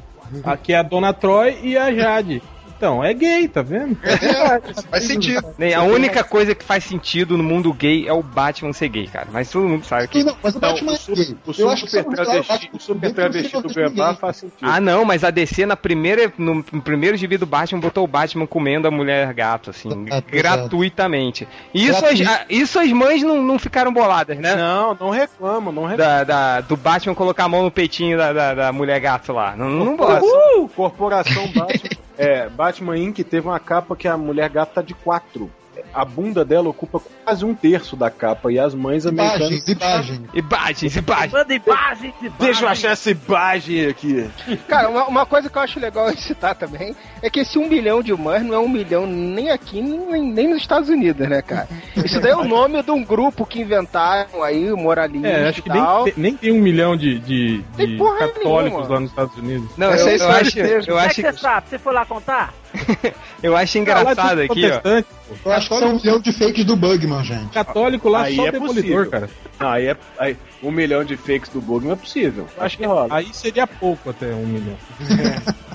Aqui é a Dona Troy e a Jade. Então, é gay, tá vendo? É verdade, faz sentido. A única coisa que faz sentido no mundo gay é o Batman ser gay, cara. Mas todo mundo sabe que. Não, mas o Então, Batman o é super, gay. o Eu acho que super não travesti, Batman o super travesti não do ninguém. faz sentido. Ah, não, mas a DC na primeira, no, primeiro gibi do Batman botou o Batman comendo a mulher gato, assim, Exato, gratuitamente. E isso, as, Gratuito. isso as mães não, não ficaram boladas, né? Não, não reclama, não reclama. Da, da- do Batman colocar a mão no peitinho da, da, da mulher gato lá. Não, não bota. Corporação, Corporação Batman. É, Batman Inc. teve uma capa que a mulher gata tá de quatro. A bunda dela ocupa quase um terço da capa e as mães americanas. Imagens, imagens. Imagens, imagens. Manda imagens, imagens. Deixa eu achar essa imagem aqui. Cara, uma, uma coisa que eu acho legal citar também é que esse um milhão de mães não é um milhão nem aqui, nem, nem nos Estados Unidos, né, cara? Isso daí é o nome de um grupo que inventaram aí, moralista É, acho e que nem, nem tem um milhão de, de, de católicos nenhuma. lá nos Estados Unidos. Não, eu, é a eu história acho, mesmo. eu Como é acho, que você sabe? Você foi lá contar? Eu acho é engraçado aqui, ó. Eu acho que são um milhão de fakes do Bugman, gente. Católico lá Aí só é demolidor, possível. cara. Não, aí é. Aí, um milhão de fakes do Bug não é possível. Acho que rola. aí seria pouco até um milhão.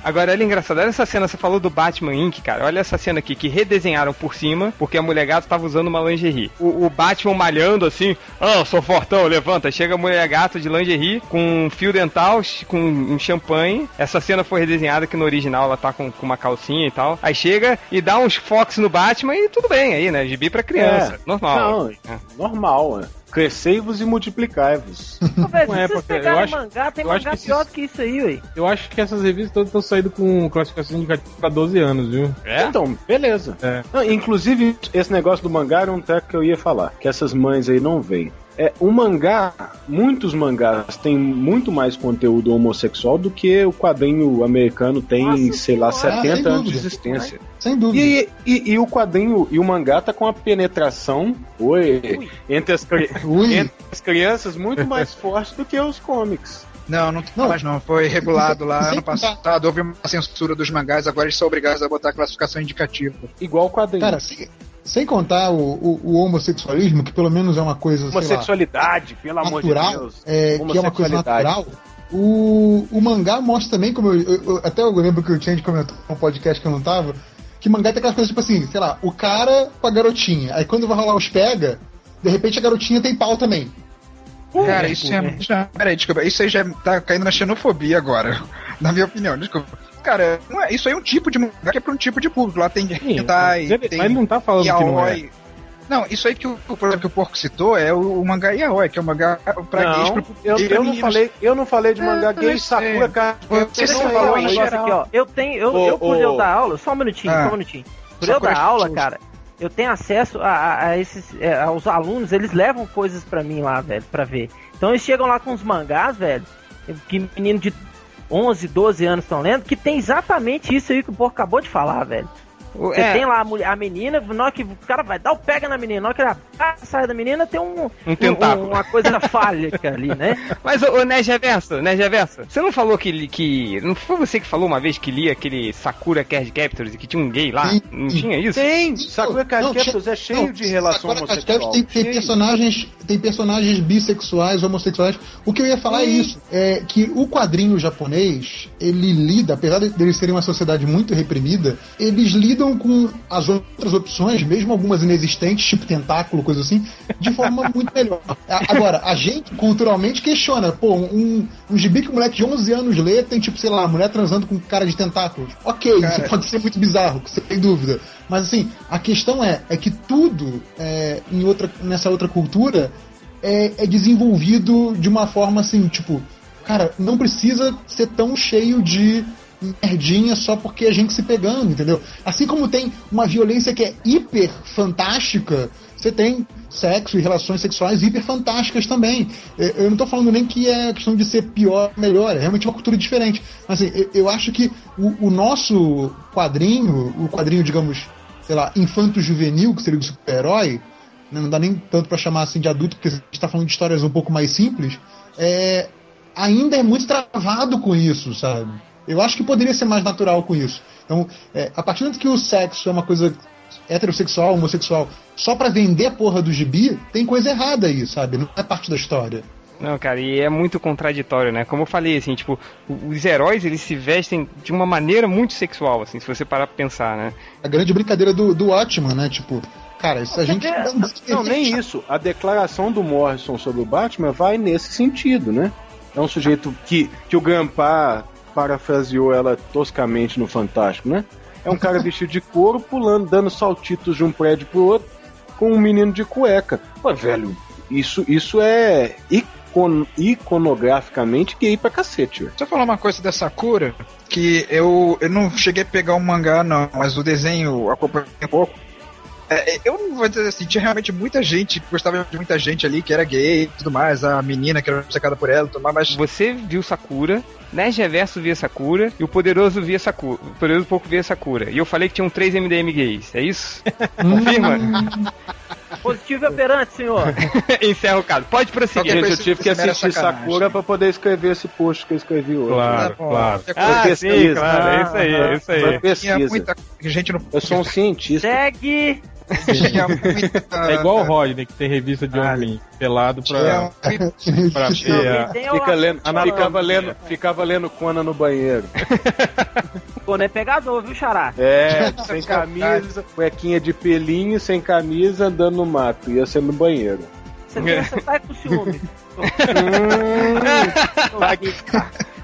Agora, olha engraçado, olha essa cena, você falou do Batman Inc., cara. Olha essa cena aqui, que redesenharam por cima, porque a mulher gato tava usando uma lingerie. O, o Batman malhando assim, ah, sou fortão, levanta. Chega a mulher gato de lingerie, com um fio dental, com um champanhe. Essa cena foi redesenhada, que no original ela tá com, com uma calcinha e tal. Aí chega e dá uns fox no Batman e tudo bem aí, né? Gibi pra criança. É. Normal. Não, normal, né? Crescei-vos e multiplicai-vos. Não é, porque eu acho- mangá, tem eu acho mangá que pior esses- do que isso aí, ué. Eu acho que essas revistas todas estão saindo com classificação indicativa pra 12 anos, viu? É? Então, beleza. É. Não, inclusive, esse negócio do mangá era um treco que eu ia falar, que essas mães aí não veem. É, o mangá, muitos mangás têm muito mais conteúdo homossexual do que o quadrinho americano tem, Nossa sei lá, senhora. 70 Ah, anos de existência. Sem dúvida. E, e, e o quadrinho e o mangá tá com a penetração oi, entre, as, entre as crianças muito mais forte do que os comics. Não, não tem Não. mais não. Foi regulado lá ano passado. Houve uma censura dos mangás, agora eles são obrigados a botar classificação indicativa. Igual o quadrinho. Cara, sem, sem contar o, o- o homossexualismo, que pelo menos é uma coisa, sei lá, Homossexualidade, pelo amor de Deus. é, que é uma coisa Homossexualidade. natural. O, o mangá mostra também, como eu, eu- eu- até eu lembro que o Change comentou num podcast que eu não tava, que mangá tem aquelas coisas tipo assim, sei lá, o cara com a garotinha. Aí quando vai rolar os pega, de repente a garotinha tem pau também. Cara, isso é. Não, peraí, desculpa. Isso aí já tá caindo na xenofobia agora. Na minha opinião, desculpa. Cara, não é, isso aí é um tipo de mangá que é pra um tipo de público. Lá tem hentai, ele, tem mas ele não tá falando que não é. Não, isso aí que o, por exemplo, que o Porco citou é o, o mangá yaoi, que é um mangá pra gays, Não, pra, eu, pra eu não falei, eu não falei de mangá É, gay Sakura, é, cara. Você eu falou em geral. aqui, ó. Eu tenho, eu, Ô, eu por ô. eu dar aula, só um minutinho, Ah. só um minutinho. Por eu dar aula, cara, eu tenho acesso a, a- a esses, é, aos alunos, eles levam coisas pra mim lá, velho, pra ver. Então eles chegam lá com os mangás, velho, que menino de 11, 12 anos estão lendo, que tem exatamente isso aí que o porco acabou de falar, velho. Você é, tem lá a, mulher, a menina, na hora que o cara vai dar o pega na menina, na hora que ele ah, sai da menina, tem um, Um tentáculo. uma coisa falha ali, né? Mas, ô, ô Nerd Reverso, Nerd Reverso, você não falou que, que. Não foi você que falou uma vez que lia aquele Sakura Card Captors e que tinha um gay lá? Não tinha isso? Tem! Sakura Card Não, Captors é cheio não, de relação Sakura homossexual. Tem, tem personagens, tem personagens bissexuais, homossexuais. O que eu ia falar é isso, é que o quadrinho japonês, ele lida, apesar de- deles serem uma sociedade muito reprimida, eles lidam com as outras opções, mesmo algumas inexistentes, tipo tentáculo, coisa assim, de forma muito melhor. Agora, a gente culturalmente questiona, pô, um, um gibi que um moleque de 11 anos lê tem tipo, sei lá, mulher transando com cara de tentáculos. Ok, Cara. isso pode ser muito bizarro, sem dúvida. Mas assim, a questão é, é que tudo é, em outra, nessa outra cultura é, é desenvolvido de uma forma assim, tipo, cara, não precisa ser tão cheio de merdinha só porque a gente se pegando, entendeu? Assim como tem uma violência que é hiper fantástica, você tem sexo e relações sexuais hiper fantásticas também. Eu não tô falando nem que é questão de ser pior ou melhor, é realmente uma cultura diferente. Mas assim, eu, acho que o, o nosso quadrinho, o quadrinho, digamos, sei lá, infanto-juvenil, que seria o super-herói, né, não dá nem tanto pra chamar assim de adulto, porque a gente tá falando de histórias um pouco mais simples, é, ainda é muito travado com isso, sabe? Eu acho que poderia ser mais natural com isso. Então, é, a partir do momento que o sexo é uma coisa heterossexual, homossexual, só pra vender a porra do gibi, tem coisa errada aí, sabe? Não é parte da história. Não, cara, e é muito contraditório, né? Como eu falei, assim, tipo, os heróis, eles se vestem de uma maneira muito sexual, assim, se você parar pra pensar, né? A grande brincadeira do, do Watchman, né? Tipo, cara, isso a gente. vê? Não, nem isso. A declaração do Morrison sobre o Batman vai nesse sentido, né? É um sujeito que, que o Grandpa parafraseou ela toscamente no Fantástico, né? É um cara vestido de couro, pulando, dando saltitos de um prédio pro outro, com um menino de cueca. Pô, velho, isso, isso é. Icon- iconograficamente gay pra cacete. velho. Deixa eu falar uma coisa da Sakura, que eu, eu não cheguei a pegar o mangá, não, mas o desenho acompanhei um pouco. É, eu não vou dizer assim, tinha realmente muita gente, gostava de muita gente ali que era gay e tudo mais, a menina que era obcecada por ela e tudo mais, mas Você viu Sakura, Nerd Reverso via Sakura e o Poderoso via Sakura. O Poderoso Pouco via Sakura. E eu falei que tinham três MDM gays, é isso? Confirma? Positivo e operante, senhor. Encerra o caso. Pode prosseguir. Gente, eu tive que assistir. Sakura pra poder escrever esse post que eu escrevi hoje. Claro, bom. claro. Ah, Foi sim, pesquisa. claro, é isso aí, é isso Foi aí. tinha pesquisa. muita gente no. Eu sou um cientista. Segue. Tinha muita. É igual o Rodney, que tem revista de Ah, homem pelado pra, Tinha pra. Tem Fica lendo, ficava, lendo, ficava lendo Conan no banheiro. Não é pegador, viu, Xará? É, sem camisa, cuequinha de pelinho, sem camisa, andando no mato. Ia ser no banheiro. Você, você tá com ciúme.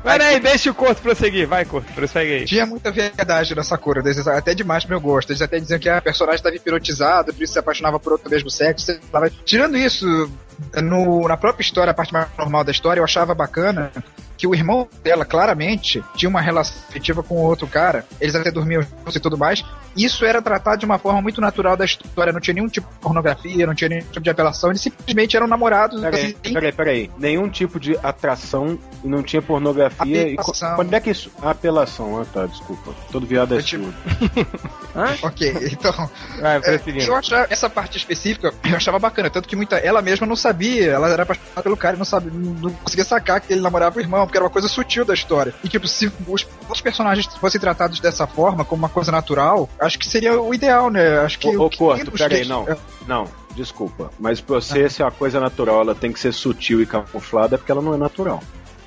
Peraí, deixa o Corto prosseguir. Vai, Corto, prossegue aí. Tinha muita verdade Sakura, eles- até demais pro meu gosto. Eles até diziam que a personagem estava hipnotizada, por isso se apaixonava por outro mesmo sexo. Tirando isso, no- na própria história, a parte mais normal da história, eu achava bacana que o irmão dela, claramente, tinha uma relação afetiva com outro cara. Eles até dormiam juntos e tudo mais. Isso era tratado de uma forma muito natural da história. Não tinha nenhum tipo de pornografia, não tinha nenhum tipo de apelação. Eles simplesmente eram namorados. Peraí, assim, peraí, peraí. Nenhum tipo de atração e não tinha pornografia. E, Apelação. qu- quando é que isso. Apelação, ah tá, desculpa. Todo viado é Eu surdo. Ok, então. Vai, É, prosseguindo. eu achava essa parte específica, eu achava bacana, tanto que muita ela mesma não sabia, ela era apaixonada pelo cara e não sabia, não, conseguia sacar que ele namorava o irmão, porque era uma coisa sutil da história. E tipo, se os outros personagens fossem tratados dessa forma, como uma coisa natural, acho que seria o ideal, né? Acho que Ô, Corto, os peraí, não. é, Não, desculpa. Mas pra você, se é uma coisa natural, ela tem que ser sutil e camuflada, é porque ela não é natural.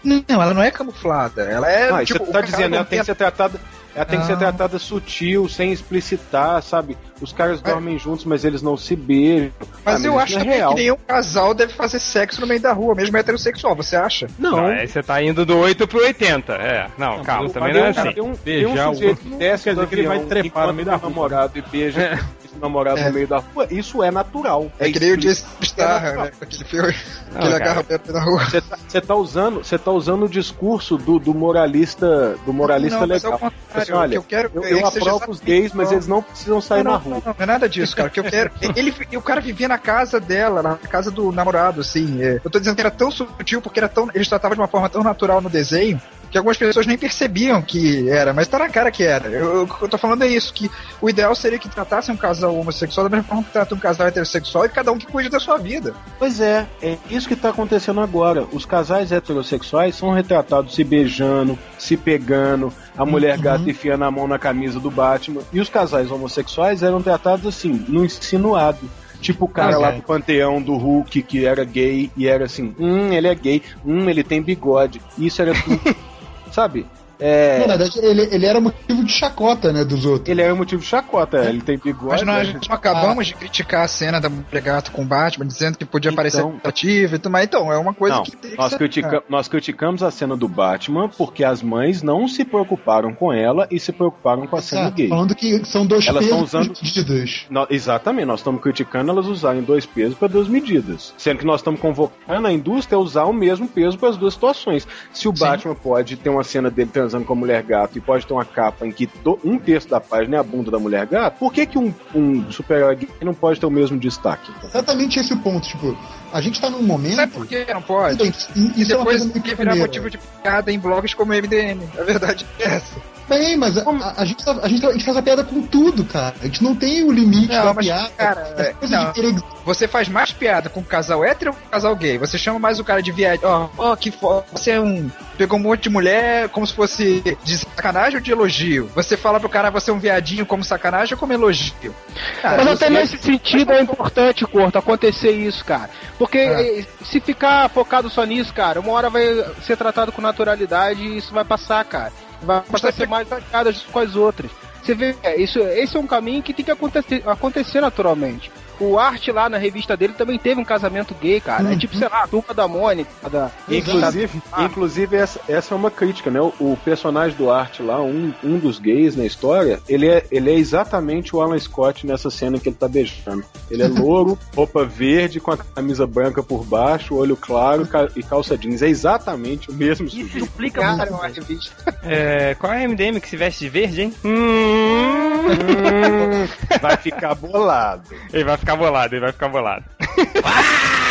Não, ela não é camuflada, ela é Ah, tipo, você tá dizendo, ela tem que ser tratada. Ela tem que ser Não. tratada sutil, sem explicitar, sabe? Os caras É. dormem juntos, mas eles não se beijam. Mas Ah, eu acho não é real. que nenhum casal deve fazer sexo no meio da rua, mesmo heterossexual, você acha? Não, Não, aí você tá indo do 8 pro 80. É, não, calma, mas também não é assim. cara- Tem um, tem um o sujeito outro que não desce quer do dizer que ele vai trepar no meio da namorado e beija esse namorado É. no meio da rua. Isso é natural. É, que nem o explícito. Jason Starr, natural. né? Aquele filme Não, que ele agarra o pé na rua. Você tá, tá usando, você tá usando o discurso do, do moralista, do moralista não, mas é legal. contrário. Assim, olha, que eu quero Eu, é eu aprovo os gays, mas eles não precisam sair não, na rua. Não, não, não é nada disso, cara. O que eu quero. Ele, e o cara vivia na casa dela, na casa do namorado, assim. é. Eu tô dizendo que era tão sutil porque era tão. Eles tratavam de uma forma tão natural no desenho que algumas pessoas nem percebiam que era, mas tá na cara que era. Eu, eu, o que eu tô falando é isso, que o ideal seria que tratassem um casal homossexual da mesma forma que trata um casal heterossexual e cada um que cuide da sua vida. Pois é, é isso que tá acontecendo agora. Os casais heterossexuais são retratados se beijando, se pegando, a mulher gata enfiando a mão na camisa do Batman. E os casais homossexuais eram tratados assim, no insinuado. Tipo o cara Ah, lá é. do panteão do Hulk que era gay e era assim, hum, ele é gay, hum, ele tem bigode. Isso era tudo. Sabe? É, Na verdade, ele, ele era motivo de chacota, né, dos outros. ele é um motivo de chacota, ele tem bigode. Mas nós né? acabamos de criticar a cena da mulher com o Batman, dizendo que podia parecer Então- atrativa e tudo mais. Então, é uma coisa Não, que que nós, ser- critica- nós criticamos a cena do Batman porque as mães não se preocuparam com ela e se preocuparam com a cena Exato, gay. falando que são dois Elas pesos estão usando- medidas. Exatamente, nós estamos criticando elas usarem dois pesos para duas medidas. Sendo que nós estamos convocando a indústria a usar o mesmo peso para as duas situações. Se o Sim. Batman pode ter uma cena dele transando com a mulher gato e pode ter uma capa em que um terço da página é a bunda da mulher gato, por que, que um, um super-herói gay não pode ter o mesmo destaque? Exatamente esse o ponto. Tipo, a gente tá num momento. Sabe por que não pode? Bem, Isso é uma Depois coisa muito ia virar maneira. motivo de piada em blogs como o MDM. A verdade é essa. Bem, mas a, a- a gente tá- a, gente tá- a gente faz a piada com tudo, cara. A gente não tem o limite Não, da mas, piada. cara, é, coisa não. Você faz mais piada com um casal hétero ou com um casal gay? Você chama mais o cara de viado. Ó, ó, que foda. Você é um. Pegou um monte de mulher como se fosse de sacanagem ou de elogio? Você fala pro cara, você é um viadinho como sacanagem ou como elogio? Cara, Mas até nesse sentido é importante, Corto, acontecer isso, cara. Porque É. eh, se ficar focado só nisso, cara, uma hora vai ser tratado com naturalidade e isso vai passar, cara. Vai a ser mais piadas com as outras. Você vê, é, isso, esse é um caminho que tem que acontecer, acontecer naturalmente. O Art lá na revista dele também teve um casamento gay, cara. É tipo, sei lá, a turma da Mônica, da. Inclusive, Ah. inclusive essa, essa é uma crítica, né? O, o personagem do Art lá, um, um dos gays na história, ele é, ele é exatamente o Alan Scott nessa cena que ele tá beijando. Ele é louro, roupa verde, com a camisa branca por baixo, olho claro ca- e calça jeans. É exatamente o mesmo Isso sujeito. explica Cara, muito. é revista. É, qual é a MDM que se veste de verde, hein? Hum, Hum, vai ficar bolado. ele vai ficar bolado, ele vai ficar bolado.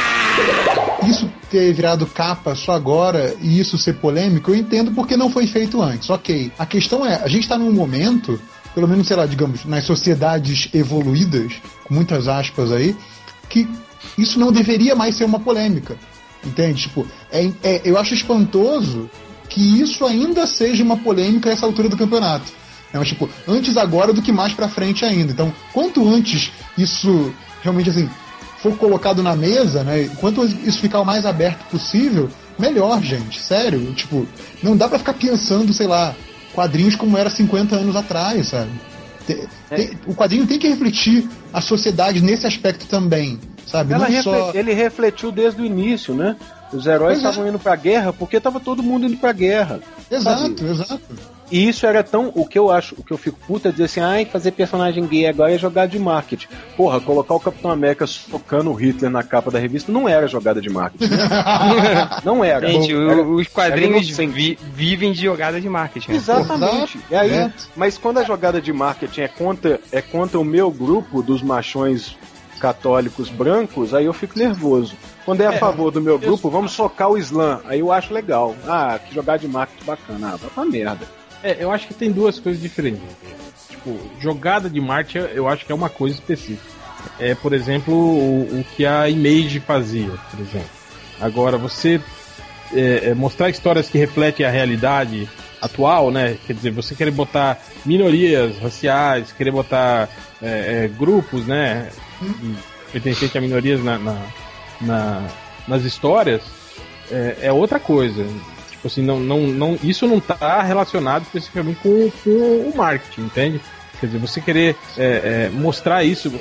Isso ter virado capa só agora e isso ser polêmico, eu entendo porque não foi feito antes. Ok. A questão é, a gente está num momento, pelo menos, sei lá, digamos, nas sociedades evoluídas, com muitas aspas aí, que isso não deveria mais ser uma polêmica. Entende? Tipo, é, é- eu acho espantoso que isso ainda seja uma polêmica a essa altura do campeonato. É, mas, tipo, antes agora do que mais pra frente ainda. Então, quanto antes isso realmente assim for colocado na mesa, né? Quanto isso ficar o mais aberto possível, melhor, gente. Sério. Tipo, não dá pra ficar pensando, sei lá, quadrinhos como era 50 anos atrás, sabe? Te- tem- o quadrinho tem que refletir a sociedade nesse aspecto também, sabe? Refle- só. Ele refletiu desde o início, né? Os heróis é. estavam indo pra guerra porque tava todo mundo indo pra guerra. Exato, exato. E isso era tão. O que eu acho, o que eu fico puta é dizer assim, ai, fazer personagem gay agora é jogada de marketing. Porra, colocar o Capitão América socando o Hitler na capa da revista não era jogada de marketing. não era. Gente, o- Era- os quadrinhos vi- vivem de jogada de marketing. Exatamente. E aí, É. mas quando a jogada de marketing é contra, é contra o meu grupo dos machões católicos brancos, aí eu fico nervoso. Quando é a favor do meu grupo, vamos socar o Islã. Aí eu acho legal. Ah, que jogada de marketing bacana. Ah, vai pra merda. É, eu acho que tem duas coisas diferentes. Tipo, jogada de marcha eu acho que é uma coisa específica. É, por exemplo, o, o que a Image fazia, por exemplo. Agora, você é, é, mostrar histórias que refletem a realidade atual, né? Quer dizer, você querer botar minorias raciais, querer botar é, é, grupos, né? Pertencentes a minorias na, na- na- nas histórias, é, é outra coisa. Tipo assim, não, não, não, isso não tá relacionado especificamente com, com o marketing, entende? Quer dizer, você querer é, é, mostrar isso,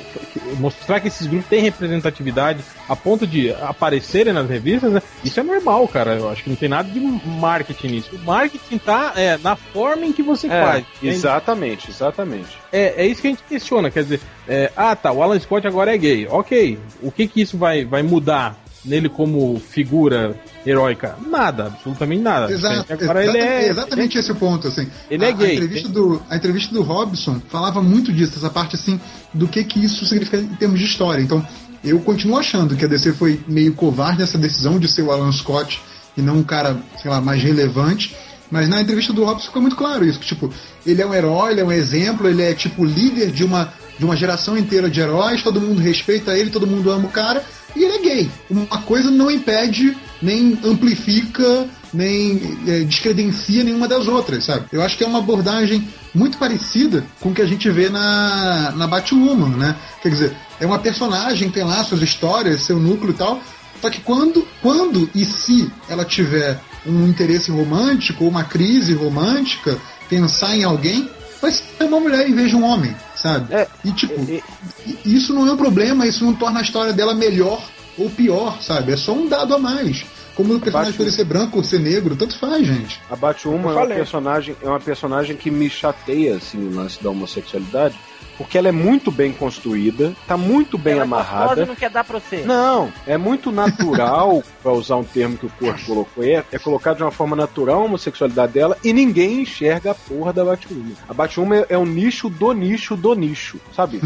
mostrar que esses grupos têm representatividade a ponto de aparecerem nas revistas, né? isso é normal, cara. Eu acho que não tem nada de marketing nisso. O marketing tá é, na forma em que você faz. entende? exatamente, exatamente. É, é isso que a gente questiona, quer dizer, é, ah tá, o Alan Scott agora é gay. Ok, o que que isso vai, vai mudar nele como figura heróica? Nada, absolutamente nada. Exato, Agora ele exatamente, é. exatamente esse o ponto, assim. Ele a, é gay, A entrevista, do, a entrevista do Robson falava muito disso, essa parte, assim, do que que isso significa em termos de história. Então, eu continuo achando que a DC foi meio covarde nessa decisão de ser o Alan Scott e não um cara, sei lá, mais relevante. Mas na entrevista do Robson ficou muito claro isso, que, tipo, ele é um herói, ele é um exemplo, ele é, tipo, líder de uma, de uma geração inteira de heróis, todo mundo respeita ele, todo mundo ama o cara, e ele é gay. Uma coisa não impede, nem amplifica, nem é, descredencia nenhuma das outras, sabe? Eu acho que é uma abordagem muito parecida com o que a gente vê na, na Batwoman, né? Quer dizer, é uma personagem, tem lá suas histórias, seu núcleo e tal, só que quando, quando e se ela tiver um interesse romântico ou uma crise romântica, pensar em alguém, vai ser uma mulher em vez de um homem, sabe? É, e tipo, e- i- isso não é um problema, isso não torna a história dela melhor ou pior, sabe? É só um dado a mais. Como o personagem Batman- poder ser branco ou ser negro, tanto faz, gente. A Batwoman é uma personagem, é uma personagem que me chateia assim o lance da homossexualidade, porque ela é muito bem construída, tá muito bem Ela é amarrada. e não quer dar pra você. Não, é muito natural, pra usar um termo que o corpo colocou, é, é colocado de uma forma natural a homossexualidade dela e ninguém enxerga a porra da Batwoman. A Batwoman é, é um nicho do nicho do nicho, sabe?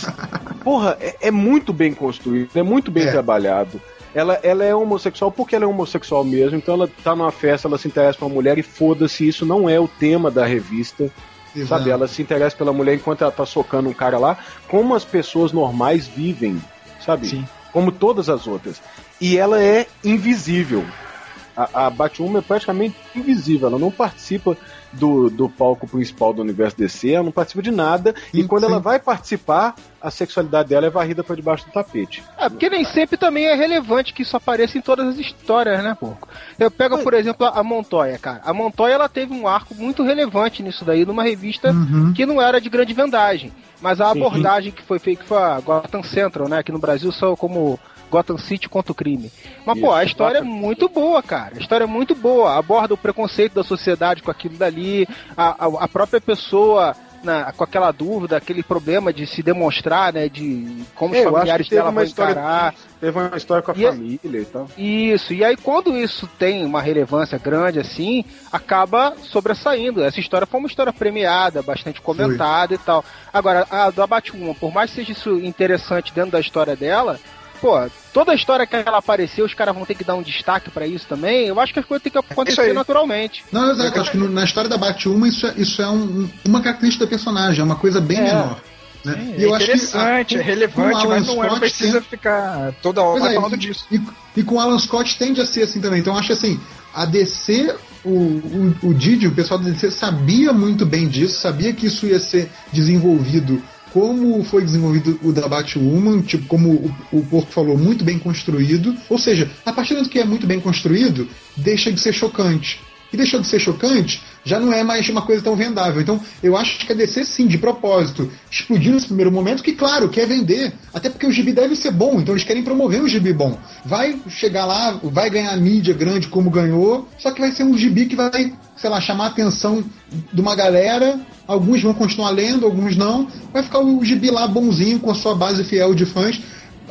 porra, é, é muito bem construído, é muito bem É. trabalhado. Ela, ela é homossexual porque ela é homossexual mesmo, então ela tá numa festa, ela se interessa por uma mulher e foda-se, isso não é o tema da revista. Sabe, ela se interessa pela mulher enquanto ela tá socando um cara lá, como as pessoas normais vivem, sabe? Sim. Como todas as outras. E ela é invisível. A, a Batwoman é praticamente invisível, ela não participa do, do palco principal do universo DC, ela não participa de nada, e Sim, quando sim. ela vai participar, a sexualidade dela é varrida para debaixo do tapete. É, porque nem sempre também é relevante que isso apareça em todas as histórias, né, porco? Eu pego, por exemplo, a Montoya, cara. A Montoya, ela teve um arco muito relevante nisso daí, numa revista Uhum. que não era de grande vendagem. Mas a Sim. abordagem que foi feita, que foi a Gotham Central, né, aqui no Brasil, só como Gotham City contra o crime. Mas, pô, a Isso, história é Gotham muito boa, cara. A história é muito boa. Aborda o preconceito da sociedade com aquilo dali, a, a, a própria pessoa... na- com aquela dúvida, aquele problema de se demonstrar, né? De como os É, eu familiares dela vão história- encarar. Teve uma história com a E é- família e tal. Isso, e aí quando isso tem uma relevância grande assim, acaba sobressaindo. Essa história foi uma história premiada, bastante comentada e tal. Agora, a da Batwoman, por mais que seja isso interessante dentro da história dela, pô, toda a história que ela apareceu, os caras vão ter que dar um destaque pra isso também. Eu acho que as coisas têm que Isso acontecer naturalmente. Não, exato. Acho que na história da Batwoman isso é, isso é um- uma característica do personagem, é uma coisa bem É. menor. Né? É E eu acho que, interessante, ah, é relevante, mas não, é, não Scott precisa tem- ficar toda hora é, falando e- disso. E, e com o Alan Scott tende a ser assim também. Então eu acho assim, a DC, o, o, o Didi, o pessoal da DC sabia muito bem disso, sabia que isso ia ser desenvolvido como foi desenvolvido o da Batwoman, tipo, como o, o Porco falou, muito bem construído. Ou seja, a partir do que é muito bem construído, deixa de ser chocante. E deixou de ser chocante, já não é mais uma coisa tão vendável. Então, eu acho que a DC, sim, de propósito, explodiu nesse primeiro momento, que, claro, quer vender. Até porque o gibi deve ser bom, então eles querem promover um gibi bom. Vai chegar lá, vai ganhar mídia grande como ganhou, só que vai ser um gibi que vai, sei lá, chamar a atenção de uma galera. Alguns vão continuar lendo, alguns não. Vai ficar o gibi lá bonzinho, com a sua base fiel de fãs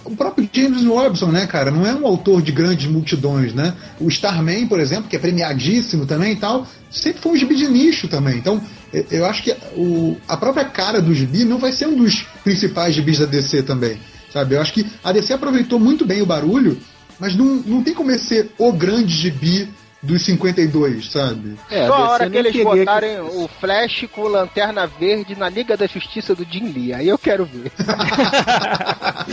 o próprio James Robson, né, cara, não é um autor de grandes multidões, né? O Starman, por exemplo, que é premiadíssimo também e tal, sempre foi um gibi de nicho também. Então, eu- acho que o, a própria cara do gibi não vai ser um dos principais gibis da DC também, sabe? Eu acho que a DC aproveitou muito bem o barulho, mas não, não tem como ser o grande gibi dos 52, sabe? É, Só a hora que eles botarem o Flash com Lanterna Verde na Liga da Justiça do Jim Lee. Aí eu quero ver.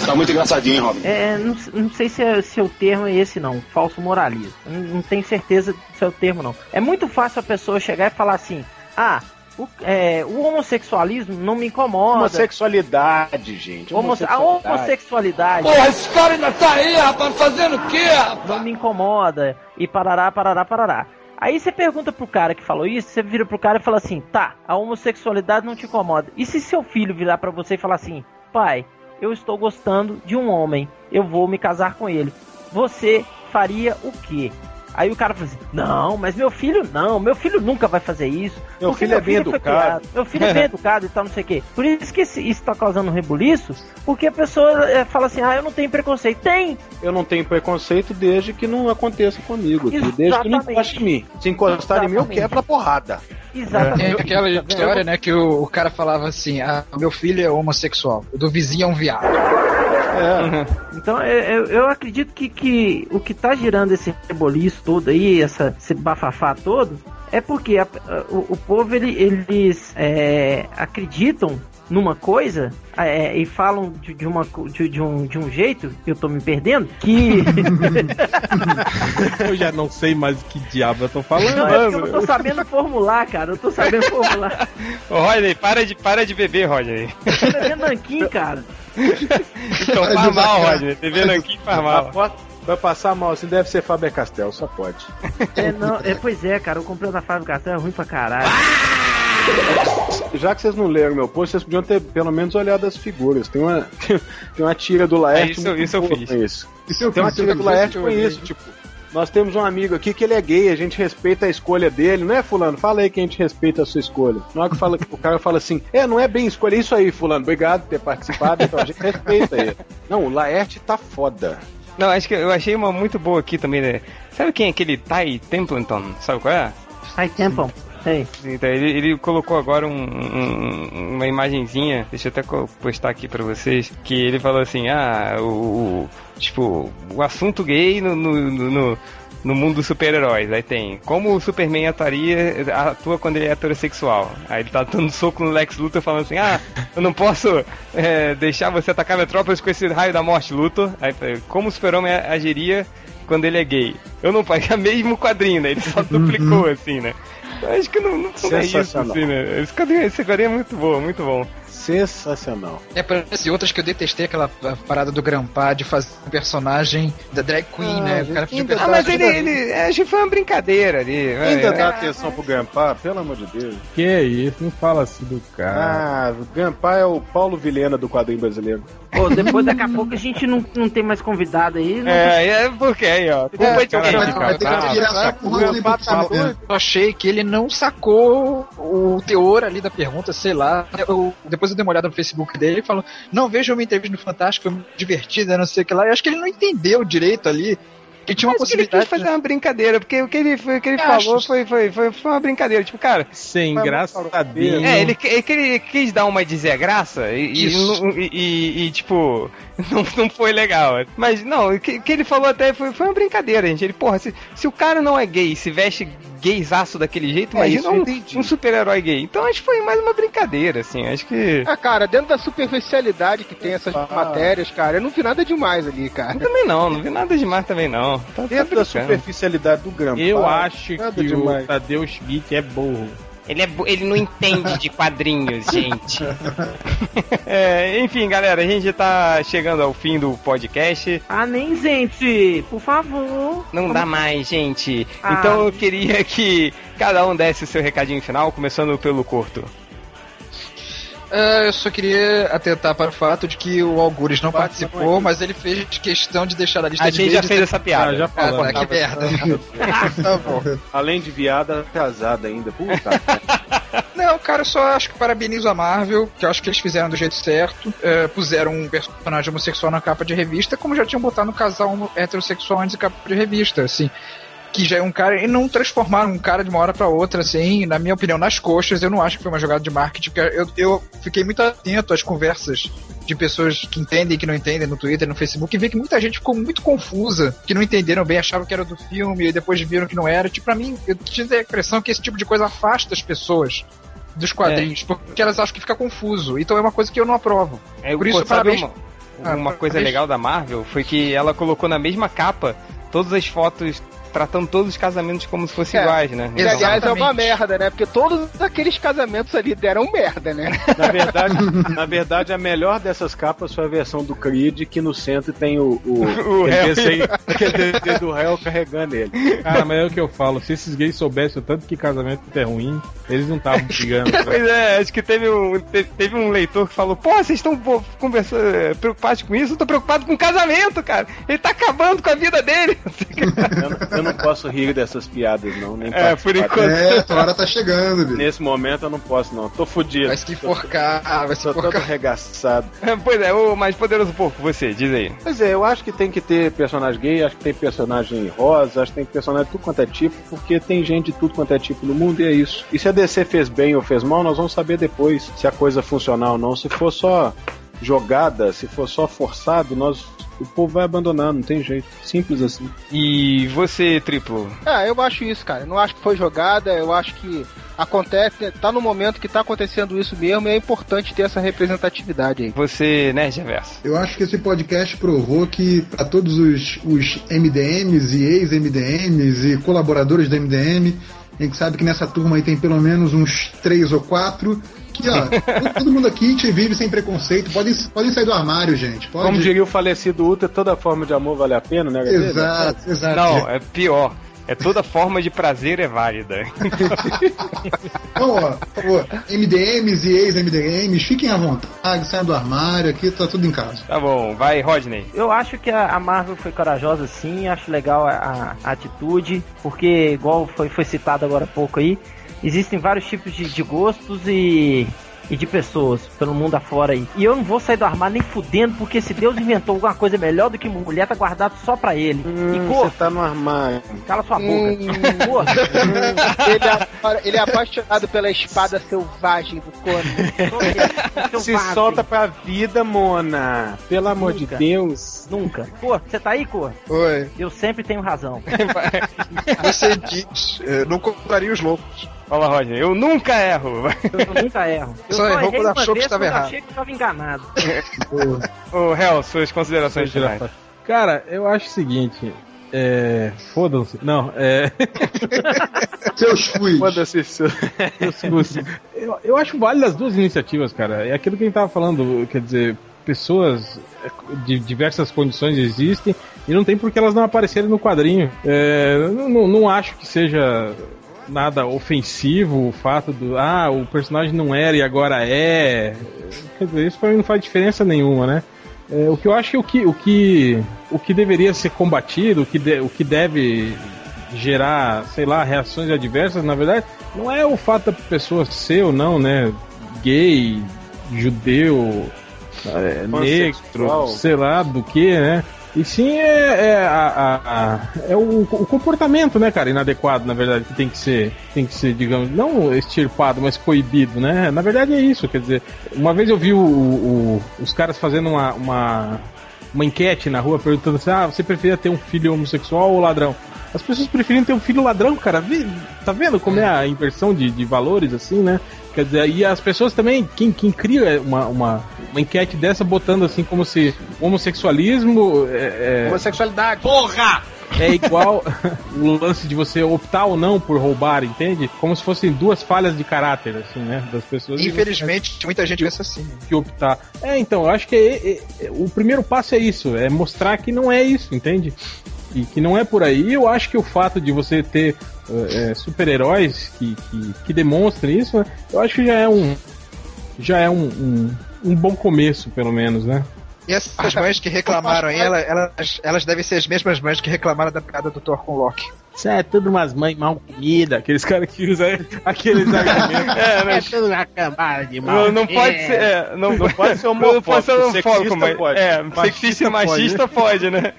Tá muito engraçadinho, hein, Robin? É, não, não sei se, é- se o termo é esse não, falso moralismo. Não, não tenho certeza se é o termo não. É muito fácil a pessoa chegar e falar assim, ah, o, é, o homossexualismo não me incomoda. Homossexualidade, gente. Homosse- a homossexualidade. homossexualidade Porra, esse cara ainda tá aí, rapaz, fazendo o quê, rapaz? não me incomoda e parará, parará, parará. Aí você pergunta pro cara que falou isso, você vira pro cara e fala assim, tá, a homossexualidade não te incomoda. E se seu filho virar pra você e falar assim, pai, eu estou gostando de um homem, eu vou me casar com ele. Você faria o quê? Aí o cara fala assim, não, mas meu filho não, meu filho nunca vai fazer isso. Meu filho é bem foi educado." Meu filho é bem educado e tal, não sei o quê. Por isso que isso tá causando um rebuliço, porque a pessoa eh, fala assim, ah, eu não tenho preconceito. Tem, Eu não tenho preconceito desde que não aconteça comigo. aqui, Desde que não Exatamente. encoste em mim. Se encostar em mim, eu Exatamente. quebro a porrada. exatamente. É aquela Tá história, né, que o, o cara falava assim, ah, meu filho é homossexual, o do vizinho é um viado. É. Então eu, eu, eu acredito que, que o que tá girando esse reboliço todo aí, essa, esse bafafá todo, é porque a- a- o, o povo ele- eles é, acreditam numa coisa é, e falam de, de uma, de, de um, de um jeito, eu tô me perdendo, que. Eu já não sei mais o que diabo eu tô falando. não, é eu não tô sabendo formular, cara. Eu tô sabendo formular. Ô, Rodney, para de, para de beber, Rodney. Eu tô bebendo nanquim, cara. Então faz mal. Rodney. Beber nanquim faz mal. Vai passar mal, assim deve ser Faber Castell, só pode. É, não, é, pois é, cara. Eu comprei na Fábio Cartão, é ruim pra caralho. Já que vocês não leram meu post, vocês podiam ter pelo menos olhado as figuras. Tem uma, tem uma tira do Laerte. É, isso- muito isso eu fiz. isso. Isso eu Tem uma tira do Laerte com isso, tipo. Nós temos um amigo aqui que ele é gay, a gente respeita a escolha dele, não é, Fulano? Fala aí que a gente respeita a sua escolha. Na hora que fala, o cara fala assim: é, não é bem escolha, é isso aí, Fulano, obrigado por ter participado, então a gente respeita ele. Não, o Laerte tá foda. Não, acho que eu achei uma muito boa aqui também, né? Sabe quem é aquele Ty Templeton? Sabe qual é? Ai, tempão. Então, ele, ele colocou agora um- um- uma imagenzinha, deixa eu até postar aqui pra vocês, que ele falou assim, ah, o, o- tipo, o assunto gay no, no, no- no- mundo dos super-heróis. Aí tem, como o Superman atuaria, atua quando ele é heterossexual. Aí ele tá dando soco no Lex Luthor falando assim, ah, eu não posso é, deixar você atacar Metrópolis com esse raio da morte, Luthor. Aí, como o Super-Homem agiria quando ele é gay. Eu não posso. É o mesmo quadrinho, né? Ele só duplicou, assim, né? Acho que não, não, é isso, assim, né? Esse esse quadrinho é muito bom, muito bom. Sensacional. É, parece outras que eu detestei aquela parada do Grampá de fazer um personagem da drag queen, Ah, né? O cara ainda Ah, mas ele, ele. Acho que foi uma brincadeira ali. Ainda é, dá atenção pro Grandpa, pelo amor de Deus. Que isso, não fala assim do cara. Ah, o Grandpa é o Paulo Vilhena do quadrinho brasileiro. Pô, depois daqui a pouco a gente não, não tem mais convidado aí. Não É, é porque aí, ó. Culpa de vai- Vai ter que essa porra do. Eu achei que ele não sacou o teor ali da pergunta, sei lá. Eu- depois eu dei uma olhada no Facebook dele e falou: Não, veja uma entrevista no Fantástico, foi muito divertida, não sei o que lá. Eu acho que ele não entendeu direito ali. Que tinha uma que ele possibilidade. quis fazer uma brincadeira, porque o que ele, foi, o que ele Eu falou foi, foi, foi, foi uma brincadeira. Tipo, cara, Sem graça Deus. É, ele, que ele quis dar uma desgraça e, e, e- e- e, tipo, não, não foi legal. Mas não, o que, que ele falou até foi, foi uma brincadeira, gente. Ele, porra, se, se o cara não é gay, se veste gaysaço daquele jeito, É, imagina isso eu um, um super-herói gay. Então acho que foi mais uma brincadeira, assim. Acho que. Ah, cara, dentro da superficialidade que tem essas Ah. matérias, cara, eu não vi nada demais ali, cara. Também não, não vi nada demais também não. Tá, tá Dentro da brincando. superficialidade do Grandpa. Eu acho nada que demais. o Tadeu Schmidt é burro. Ele, é, ele não entende de quadrinhos, gente. É, enfim, galera, a gente tá chegando ao fim do podcast. Ah, nem, gente, por favor. Não dá mais, gente. Ah. Então eu queria que cada um desse o seu recadinho final, começando pelo curto. Ah, eu só queria atentar para o fato de que o Algures não participou, mas ele fez questão de deixar a lista A de gente já fez essa piada. Ah, já Ah, falamos. tá, que merda. tá bom. Além de viada, casada ainda. Puta. Não, cara, eu só acho que parabenizo a Marvel, que eu acho que eles fizeram do jeito certo. É, puseram um personagem homossexual na capa de revista, como já tinham botado no casal heterossexual antes de capa de revista, assim. Que já é um cara, e não transformaram um cara de uma hora pra outra, assim, na minha opinião, nas coxas. Eu não acho que foi uma jogada de marketing, porque eu, eu fiquei muito atento às conversas de pessoas que entendem e que não entendem no Twitter, no Facebook, e vi que muita gente ficou muito confusa, que não entenderam bem, achavam que era do filme, e depois viram que não era. Tipo, pra mim, eu tive a impressão que esse tipo de coisa afasta as pessoas dos quadrinhos, porque elas acham que fica confuso. Então é uma coisa que eu não aprovo. É, Por isso, parabéns. uma, uma Ah, coisa parabéns. legal da Marvel foi que ela colocou na mesma capa todas as fotos tratando todos os casamentos como se fossem É. iguais, né? E, aliás, é uma merda, né? Porque todos aqueles casamentos ali deram merda, né? Na verdade, na verdade, a melhor dessas capas foi a versão do Creed, que no centro tem o, o, O aquele, réu. desenho, aquele desenho do réu carregando ele. Cara, mas é o que eu falo. Se esses gays soubessem o tanto que casamento é ruim, eles não estavam brigando. Pois é, acho que teve um, te- teve um leitor que falou, pô, vocês estão conversando, é, preocupados com isso? Eu tô preocupado com o casamento, cara. Ele tá acabando com a vida dele. Eu, não- posso rir dessas piadas, não. Nem É, por enquanto. É, tua hora tá chegando, bicho. Nesse momento eu não posso, não. Tô fudido. Vai se enforcar, vai se Tô todo enforcar. arregaçado. pois é, o mais poderoso porco, você, diz aí. Pois é, eu acho que tem que ter personagem gay, acho que tem personagem rosa, acho que tem personagem de tudo quanto é tipo, porque tem gente de tudo quanto é tipo no mundo e é isso. E se a DC fez bem ou fez mal, nós vamos saber depois se a coisa funcionar ou não. Se for só jogada, se for só forçado, nós o povo vai abandonar, não tem jeito. Simples assim. E você, triplo? Ah, eu acho isso, cara. Eu não acho que foi jogada, eu acho que acontece, tá no momento que tá acontecendo isso mesmo e é importante ter essa representatividade aí. Você, né, Reverso? Eu acho que esse podcast provou que para todos os, os MDMs e ex-MDMs e colaboradores do MDM, a gente sabe que nessa turma aí tem pelo menos uns três ou quatro que, ó, todo- mundo aqui te vive sem preconceito, podem, podem sair do armário, gente. Pode... Como diria o falecido Ultra, toda forma de amor vale a pena, né, galera? Exato, exato. Não, é pior. É toda forma de prazer é válida. Então, ó, por favor, MDMs e ex-MDMs, fiquem à vontade, saiam do armário, aqui tá tudo em casa. Tá bom, vai, Rodney. Eu acho que a a Marvel foi corajosa sim, acho legal a, a atitude, porque, igual foi, foi citado agora há pouco aí, existem vários tipos de, de gostos e, e de pessoas pelo mundo afora aí. E eu não vou sair do armário nem fudendo, porque se Deus inventou alguma coisa melhor do que mulher, tá guardado só pra ele. e Hum, cor, você tá no armário. cala sua boca. Hum. Ele, é, ele é apaixonado pela espada selvagem do Conan. Se solta pra vida, Mona. Pelo amor de Nunca. Deus. Nunca. Cor, você tá aí, Cor? Oi, Eu sempre tenho razão. você diz, eh, não compraria os loucos. Fala, Rodney. Eu nunca erro. Eu nunca erro. Eu Só errou errei quando achou que estava errado. achei que eu tava enganado. Ô, Hel, suas considerações finais. Cara, eu acho o seguinte: É. Foda-se. Não, é. Seus fui. Foda-se isso. eu, eu acho válido as duas iniciativas, cara. É aquilo que a gente tava falando, quer dizer, pessoas de diversas condições existem e não tem por que elas não aparecerem no quadrinho. É, não- não acho que seja nada ofensivo o fato do ah, o personagem não era e agora é. Quer dizer, isso pra mim não faz diferença nenhuma, né? É, o que eu acho que o que, o que, o que deveria ser combatido, o que, de- o que deve gerar, sei lá, reações adversas, na verdade, não é o fato da pessoa ser ou não, né, gay, judeu, é, negro, sei lá do que, né? E sim é, é, a, a- a- é o, o comportamento, né, cara, inadequado, na verdade, que tem que ser, tem que ser, digamos, não extirpado, mas coibido, né? Na verdade é isso, quer dizer, uma vez eu vi o- o- os caras fazendo uma, uma, uma enquete na rua perguntando assim, ah, você preferia ter um filho homossexual ou ladrão? As pessoas preferiam ter um filho ladrão, cara. Tá vendo como é a inversão de, de valores, assim, né? Quer dizer, e as pessoas também, quem, quem cria uma, uma, uma enquete dessa botando assim como se homossexualismo é, é, Homossexualidade. é igual o lance de você optar ou não por roubar, entende? Como se fossem duas falhas de caráter, assim, né? Das pessoas. e Infelizmente, muita gente pensa assim. né? que optar. É, então, eu acho que é- é- é- o primeiro passo é isso, é mostrar que não é isso, entende? E que não é por aí. Eu acho que o fato de você ter eh, eh, super-heróis que, que, que demonstrem isso, né, eu acho que já é um já é um, um, um bom começo, pelo menos, né? E essas mães que reclamaram aí, ela- elas, elas devem ser as mesmas mães que reclamaram da piada do Thor com o Loki. Isso é tudo umas mães mal comida, aqueles caras que usam aqueles argumentos. É, mas tudo uma cambada de não, não pode ser. é, não, Não pode ser Não pode ser homofóbico, homofóbico, mas. pode. É, Machista sexista e machista pode, né?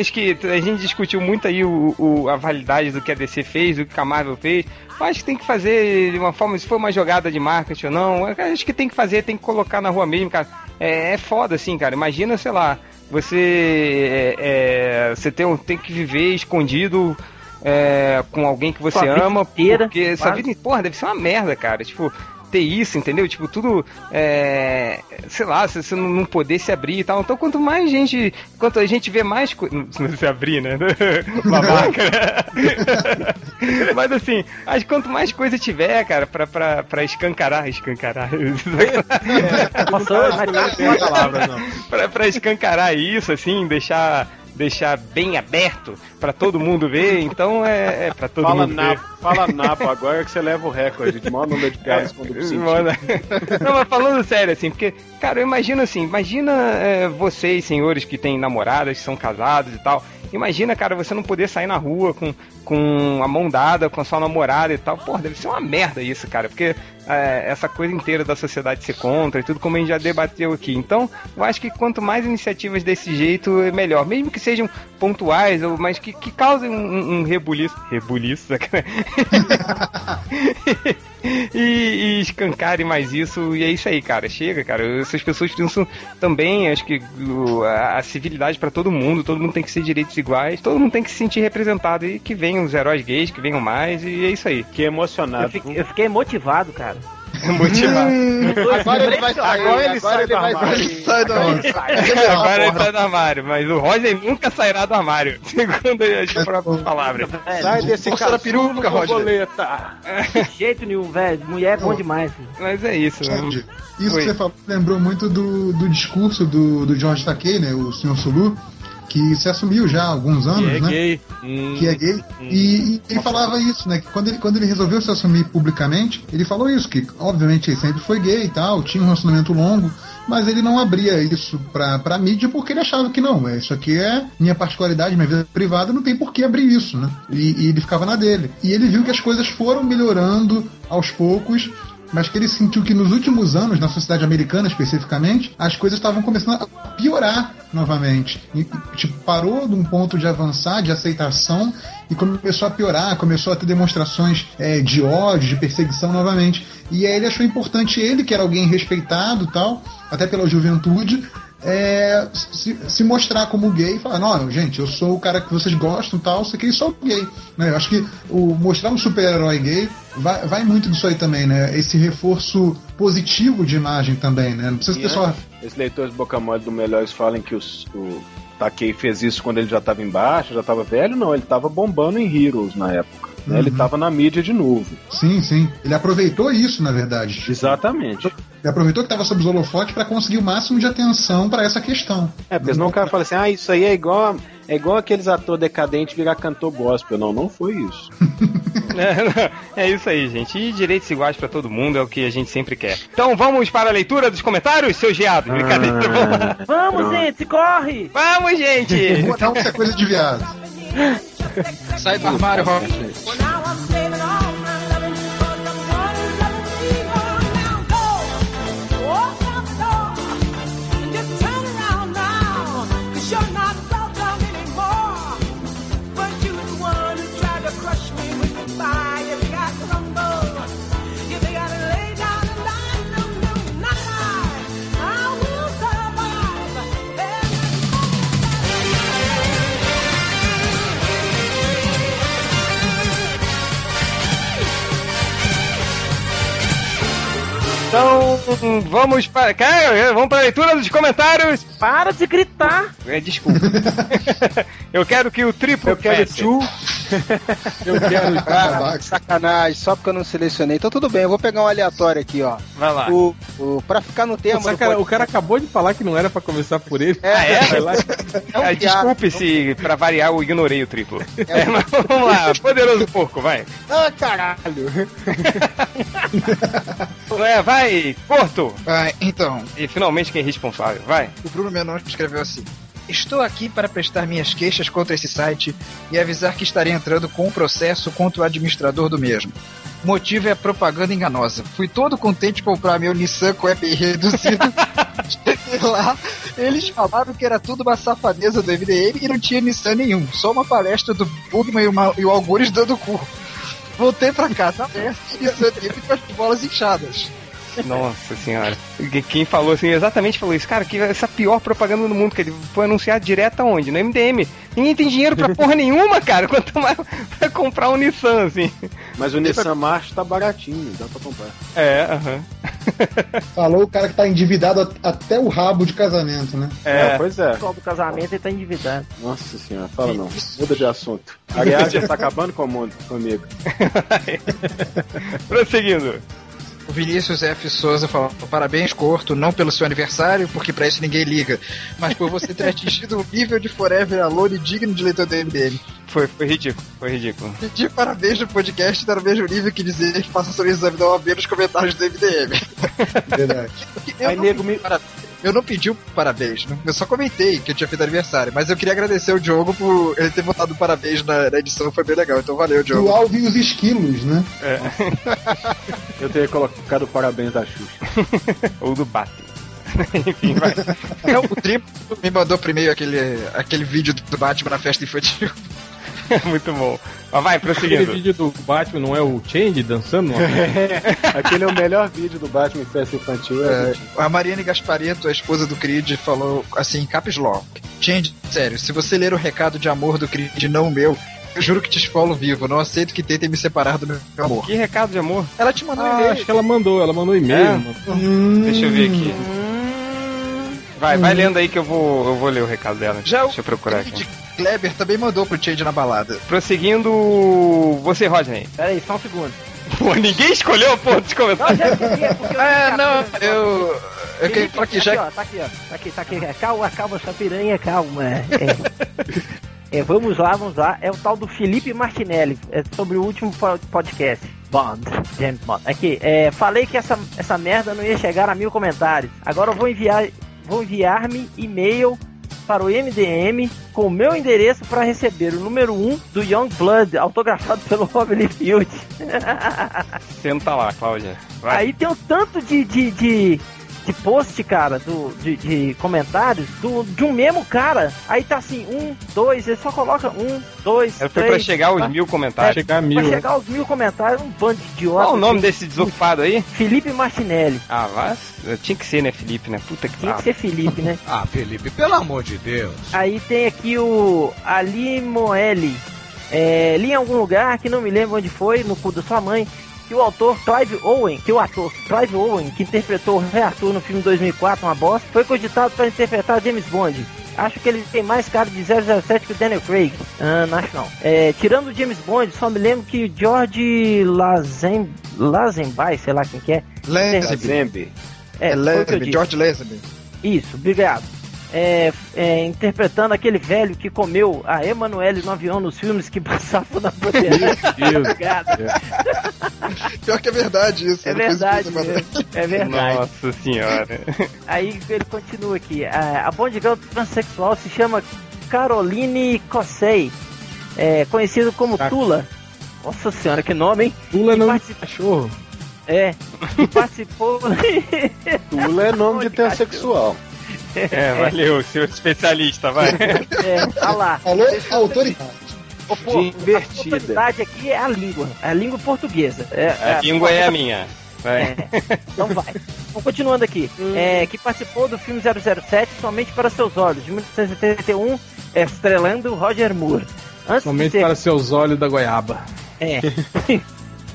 Acho que a gente discutiu muito aí o, o- a validade do que a DC fez, do que a Marvel fez. Eu acho que tem que fazer de uma forma, se for uma jogada de marketing ou não, acho que tem que fazer, tem que colocar na rua mesmo, cara. É, é foda, assim, cara. Imagina, sei lá, você. é, é, você tem, um- tem que viver escondido. É, com alguém que você Sua ama, inteira, porque essa quase. vida, porra, deve ser uma merda, cara. Tipo, ter isso, entendeu? Tipo, tudo, é, sei lá, você, você não não poder se abrir e tal. Então, quanto mais gente, quanto a gente vê mais coisa, não se abrir, né? Babaca, né? Mas assim, acho que quanto mais coisa tiver, cara, pra, pra, pra escancarar, escancarar, Passou, mas tá palavras, não. pra, pra escancarar isso, assim, deixar deixar bem aberto pra todo mundo ver, então é, é para todo Fala, mundo na, ver. fala Napa agora que você leva o recorde de maior número de piadas duplo sentido. Mano, Não, mas falando sério, assim, porque, cara, eu imagino assim, imagina é, vocês, senhores que têm namoradas, que são casados e tal. Imagina, cara, você não poder sair na rua com, com a mão dada com a sua namorada e tal. Porra, deve ser uma merda isso, cara, porque é, essa coisa inteira da sociedade ser contra e tudo, como a gente já debateu aqui. Então, eu acho que quanto mais iniciativas desse jeito, é melhor. Mesmo que sejam pontuais, ou, mas que, que causem um, um, um rebuliço. Rebuliço, sacanagem. e, e escancarem mais isso, e é isso aí, cara. Chega, cara. Essas pessoas precisam também, acho que a, a civilidade pra todo mundo, todo mundo tem que ser direitos iguais, todo mundo tem que se sentir representado e que venham os heróis gays, que venham mais, e é isso aí. Que emocionado. Eu fiquei, eu fiquei motivado, cara. Motivar. Agora ele vai sair. Agora ele sai do vai armário. sair. Sai do Agora ele sai do armário, mas o Roger nunca sairá do armário, segundo as próprias palavras. Sai desse casulo, peruca, Roger. borboleta. De jeito nenhum, velho. Mulher é bom demais. filho. Mas é isso, né? Isso Oi. que você falou lembrou muito do, do discurso do, do George Takei, né, o Sr. Sulu, que se assumiu já há alguns anos, Que é né? gay. Hum. que é gay. E, e ele falava isso, né? Que quando ele, quando ele resolveu se assumir publicamente, ele falou isso, que obviamente ele sempre foi gay e tal, tinha um relacionamento longo, mas ele não abria isso pra, pra mídia porque ele achava que não, é, isso aqui é minha particularidade, minha vida privada, não tem por que abrir isso, né? E, e ele ficava na dele. E ele viu que as coisas foram melhorando aos poucos. Mas que ele sentiu que nos últimos anos, na sociedade americana especificamente, as coisas estavam começando a piorar novamente. E, tipo, parou de um ponto de avançar, de aceitação, e começou a piorar, começou a ter demonstrações é, de ódio, de perseguição novamente. E aí ele achou importante ele, que era alguém respeitado tal, até pela juventude, é, se, se mostrar como gay e falar, não, gente, eu sou o cara que vocês gostam e tal, isso aqui sou gay. Né? Eu acho que o mostrar um super-herói gay vai, vai muito disso aí também, né? Esse reforço positivo de imagem também, né? Não precisa ter só. Esses leitores boca mole do Melhores falam que os- o Takei fez isso quando ele já estava embaixo, já estava velho. Não, ele estava bombando em Heroes na época. né? Ele Uhum. estava na mídia de novo. Sim, sim. Ele aproveitou isso, na verdade. Exatamente. Ele aproveitou que estava sob os holofotes para conseguir o máximo de atenção para essa questão. É, porque senão o cara fala assim, ah, isso aí é igual, é igual aqueles atores decadentes virar cantor gospel. Não, não foi isso. É, é isso aí, gente. E direitos iguais pra todo mundo é o que a gente sempre quer. Então vamos para a leitura dos comentários, seus geados. Brincadeira. Vamos, Vamos, Pronto. gente, corre! vamos gente! Não, isso é coisa de viado. Sai do armário, Robin. Então vamos para. Cara, vamos para a leitura dos comentários. Para de gritar! É, desculpa. Eu quero que o triplo Eu quero passe. Eu quero. Ah, sacanagem, só porque eu não selecionei. Então tudo bem, eu vou pegar um aleatório aqui, ó. Vai lá. O, o, pra ficar no tema. Nossa, cara, o cara acabou de falar que não era pra começar por ele. É, Ah, é? Vai lá. é um Ah, desculpe se, pra variar, eu ignorei o triplo. É, mas vamos lá, poderoso porco, vai. Ah, caralho. É, vai, Porto. Ah, então, E finalmente quem é responsável, vai. o Bruno Menon escreveu assim. Estou aqui para prestar minhas queixas contra esse site e avisar que estarei entrando com um processo contra o administrador do mesmo. O motivo é propaganda enganosa. Fui todo contente de comprar meu Nissan com EPI reduzido. Cheguei lá, eles falaram que era tudo uma safadeza do MDM e não tinha Nissan nenhum. Só uma palestra do Bugman e, uma- e o Algures dando cu. Voltei pra casa e Nissan teve com as bolas inchadas. Nossa senhora. Quem falou assim, exatamente falou isso. Cara, que essa pior propaganda do mundo, que ele foi anunciar direto aonde? No MDM. Ninguém tem dinheiro pra porra nenhuma, cara. Quanto mais pra comprar um Nissan, assim. Mas o Nissan March tá baratinho, dá pra comprar. É, aham. Falou o cara que tá endividado até o rabo de casamento, né? É. pois é. O do casamento ele tá endividado. Nossa senhora, fala não. Muda de assunto. Aliás, já tá acabando com o mundo comigo. Prosseguindo. O Vinícius F. Souza falou: parabéns, Corto, não pelo seu aniversário, porque pra isso ninguém liga, mas por você ter atingido o nível de Forever Alone digno de leitor do MDM. Foi, foi ridículo, foi ridículo. Pedir parabéns no podcast tá no mesmo nível que dizer que faça sobre o exame da OAB nos comentários do MDM. Verdade. Eu, Aí, nego, pedi para- eu não pedi o parabéns, não- eu só comentei que eu tinha feito aniversário, mas eu queria agradecer o Diogo por ele ter botado parabéns na, na edição, foi bem legal, então valeu, O Diogo. alvo e os esquilos, né? Eu teria colocado parabéns da Xuxa. Ou do Batman. Enfim, vai. Não, o Triplo me mandou primeiro aquele, aquele vídeo do Batman na festa infantil. Muito bom. Mas vai, Aquele prosseguindo. vídeo do Batman não é o Change dançando? Não? Aquele é o melhor vídeo do Batman em festa infantil. É, É, a Mariane Gaspareto, a esposa do Creed, falou assim, em caps lock. Change, sério, se você ler o recado de amor do Creed, não o meu, eu juro que te esfolo vivo. Não aceito que tentem me separar do meu amor. Que recado de amor? Ela te mandou um Ah, e-mail. acho que ela mandou, ela mandou e-mail. É? mandou- Deixa eu ver aqui. Vai, vai lendo aí que eu vou, eu vou ler o recado dela. Já o Deixa eu procurar aqui. Kleber também mandou pro Change na balada. Prosseguindo, você, Rodney. Pera aí, só um segundo. Pô, ninguém escolheu a porra dos Não, comentários. já queria, porque eu É, não, eu. Eu queria falar que aqui, já. ó, tá aqui, ó. Tá aqui, tá aqui. Calma, calma, sua piranha, calma. É. É, vamos lá, vamos lá. É o tal do Felipe Martinelli. É sobre o último po- podcast. Bond. James Bond. Aqui, é, falei que essa, essa merda não ia chegar a mil comentários. Agora eu vou enviar. Vou enviar-me e-mail para o MDM com o meu endereço para receber o número 1 do Young Blood, autografado pelo Rob Field. Senta lá, Cláudia. Vai. Aí tem um tanto de, de, de, de post, cara, do, de, de comentários do, de um mesmo cara. Aí tá assim, um, dois, ele só coloca um, dois, Foi três. pra chegar aos tá? mil comentários. Chegar a Pra mil. né? chegar aos mil comentários, um bando de idiota. Qual o nome desse desocupado aí? Felipe Martinelli. Ah, mas tinha que ser, né, Felipe, né? Puta que Tinha que pariu. ser Felipe, né? Ah, Felipe, pelo amor de Deus. Aí tem aqui o Ali Moeli. É, li em algum lugar que não me lembro onde foi, no cu da sua mãe, que o autor Clive Owen, que o ator Clive Owen, que interpretou o Rei Arthur no filme 2004, uma bosta, foi cogitado para interpretar James Bond. Acho que ele tem mais cara de 007 que o Daniel Craig. Ah, não acho não. É, tirando o James Bond, só me lembro que George Lazen... Lazenby, sei lá quem que é. Lazenby. É, eu disse. George Lazenby. Isso, obrigado. É, é, interpretando aquele velho que comeu a Emanuele no avião nos filmes que passavam na bateria. Deus. Obrigado. Pior que é verdade isso. É verdade, isso, mas- mesmo. é verdade. Nossa senhora. Aí ele continua aqui. A, a Bond Girl transexual se chama Caroline Cossey, é, conhecido como. Tula. Nossa senhora, que nome, hein? Pula Que não participa- cachorro. É, que participou. Tula é nome de transexual. É, valeu, senhor especialista, vai. é, olha lá. Falou autoridade. Ô, pô, Divertida. A autoridade aqui é a língua, é a língua portuguesa. É, A língua é a minha. Vai. É, então vai. Então, continuando aqui. É, que participou do filme 007 Somente para Seus Olhos, de 1971, estrelando Roger Moore. Antes Somente ser, para seus olhos da goiaba. é,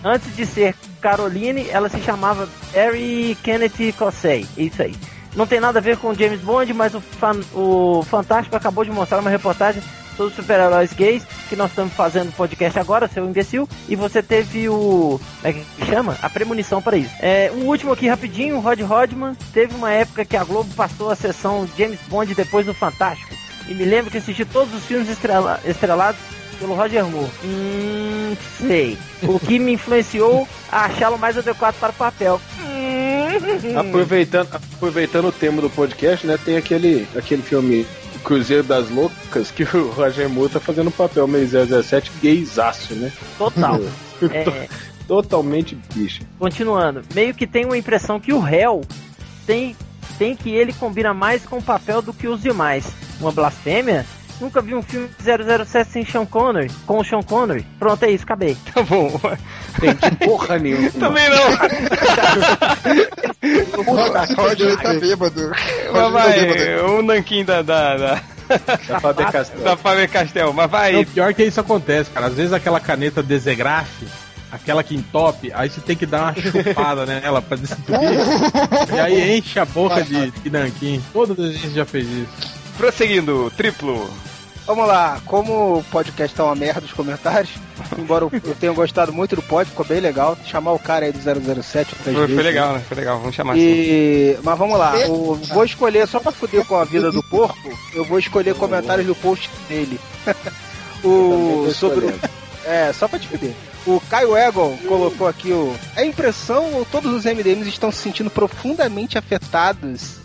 antes de ser Caroline, ela se chamava Harry Kenneth Cossey. Isso aí. Não tem nada a ver com James Bond, mas o, fan- o Fantástico acabou de mostrar uma reportagem sobre super-heróis gays que nós estamos fazendo podcast agora, seu imbecil, e você teve o. Como é que chama? A premonição para isso. É, um último aqui rapidinho, o Rod Rodman. Teve uma época que a Globo passou a sessão James Bond depois do Fantástico. E me lembro que assisti todos os filmes estrela- estrelados pelo Roger Moore. Hum, sei. O que me influenciou a achá-lo mais adequado para o papel. Hum. Aproveitando, aproveitando o tema do podcast, né? Tem aquele, aquele filme Cruzeiro das Loucas que o Roger Moore tá fazendo um papel meio 007 gaysaço, né? Total. É, Totalmente bicho. continuando. Meio que tem uma impressão que o réu tem, tem que ele combina mais com o papel do que os demais. Uma blasfêmia? Nunca vi um filme de 007 sem Sean Connery, com o Sean Connery. Pronto, é isso, acabei. Tá bom. Tem porra nenhuma. Também não. Roger tá bêbado. Mas tá vai, o nanquim da, da, da, Da Faber Castell. da Faber Castell. Mas Não, vai, pior que isso acontece, cara. Às vezes aquela caneta desegrafe, aquela que entope, aí você tem que dar uma chupada nela pra destruir. e aí enche a boca de, de nanquim. Todas as vezes já fez isso. prosseguindo, triplo. Vamos lá, como o podcast tá uma merda os comentários, embora eu eu tenha gostado muito do pod, ficou bem legal. Chamar o cara aí do 007 outras Foi, vezes, foi legal, né? Foi legal, vamos chamar assim. E... Mas vamos lá, o- vou escolher, só pra fuder com a vida do porco, eu vou escolher comentários do post dele. o... Sobre o... É, só pra te fuder. O Caio Egon colocou aqui o. É impressão ou todos os MDMs estão se sentindo profundamente afetados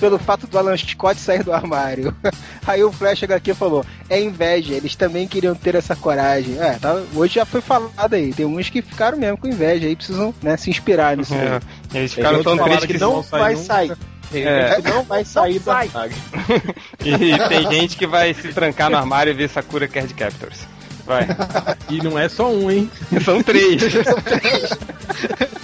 pelo fato do Alan Scott sair do armário? Aí o Flash HQ falou: é inveja, eles também queriam ter essa coragem. É, tá, hoje já foi falado aí. Tem uns que ficaram mesmo com inveja aí, precisam né, se inspirar nisso. É, eles ficaram tão tristes que que não sair vai nunca. sair. É. não vai sair da sai. saga. E tem gente que vai se trancar no armário e ver Sakura Card Captors. Vai. E não é só um, hein? São três.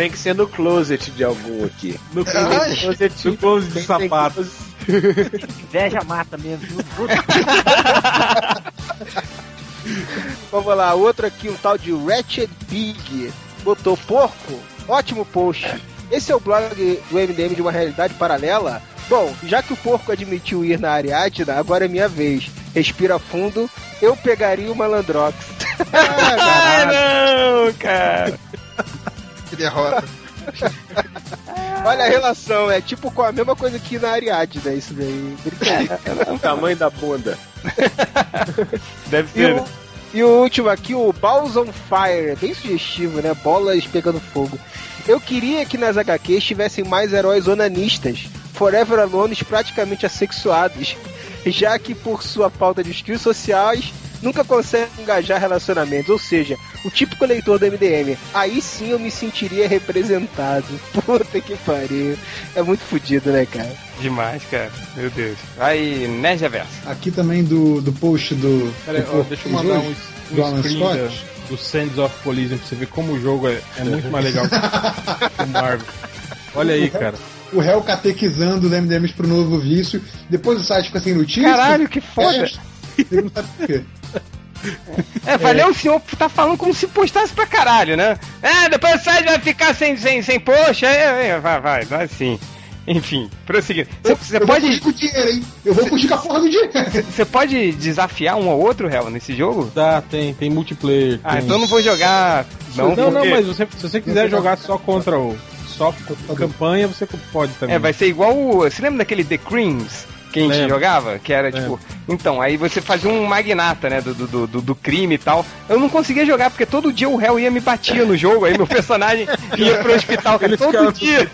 Tem que ser no closet de algum aqui. No Ai, Closet no close de tem- sapato. Inveja mata mesmo. Vamos lá, outro aqui, um tal de Ratchet Big. Botou porco. Ótimo post. Esse é o blog do MDM de uma realidade paralela? Bom, já que o porco admitiu ir na Ariadna, agora é minha vez. Respira fundo, eu pegaria o Malandrox. ah, não, cara. Que derrota. Olha a relação, é tipo com a mesma coisa que na Ariadna, isso daí. Brincadeira. O tamanho da bunda. Deve E ser. o, e o último aqui, o Balls on Fire, bem sugestivo, né? Bolas pegando fogo. Eu queria que nas HQs tivessem mais heróis onanistas, Forever Alones praticamente assexuados, já que por sua falta de skills sociais nunca conseguem engajar relacionamentos. Ou seja, o típico leitor do MDM. Aí sim eu me sentiria representado. Puta que pariu. É muito fodido, né, cara? Demais, cara. Meu Deus. Vai, Nerd Reverso. Aqui também do, do post do. Pera aí, do ó, deixa eu mandar um, do Alan Scott. da- do Sands of Collision pra você ver como o jogo é, é muito mais legal que o Marvel. Olha aí, cara. O réu catequizando os MDMs pro novo vício. Depois o site fica sem notícia. Caralho, que foda. É, ele não sabe por quê. É, valeu, o senhor tá falando como se postasse pra caralho, né? É, depois o site vai ficar sem, sem, sem post, é, é, vai, vai, vai sim. Enfim, prosseguindo. Você eu pode. vou fugir com o dinheiro, hein? Eu vou fugir com a porra do dinheiro. Você pode desafiar um ou outro, réu, nesse jogo? Tá, tem, tem multiplayer. Ah, tem- então eu não vou jogar. Não, Não, não, mas você- se você quiser jogar só contra o. Só campanha, você pode também. É, vai ser igual o. Você lembra daquele The Creams? Que a gente Lembro. jogava? Que era tipo. Então, aí você fazia um magnata, né? Do, do, do, do crime e tal. Eu não conseguia jogar, porque todo dia o réu ia me batia no jogo, aí meu personagem ia pro hospital. Ele todo dia.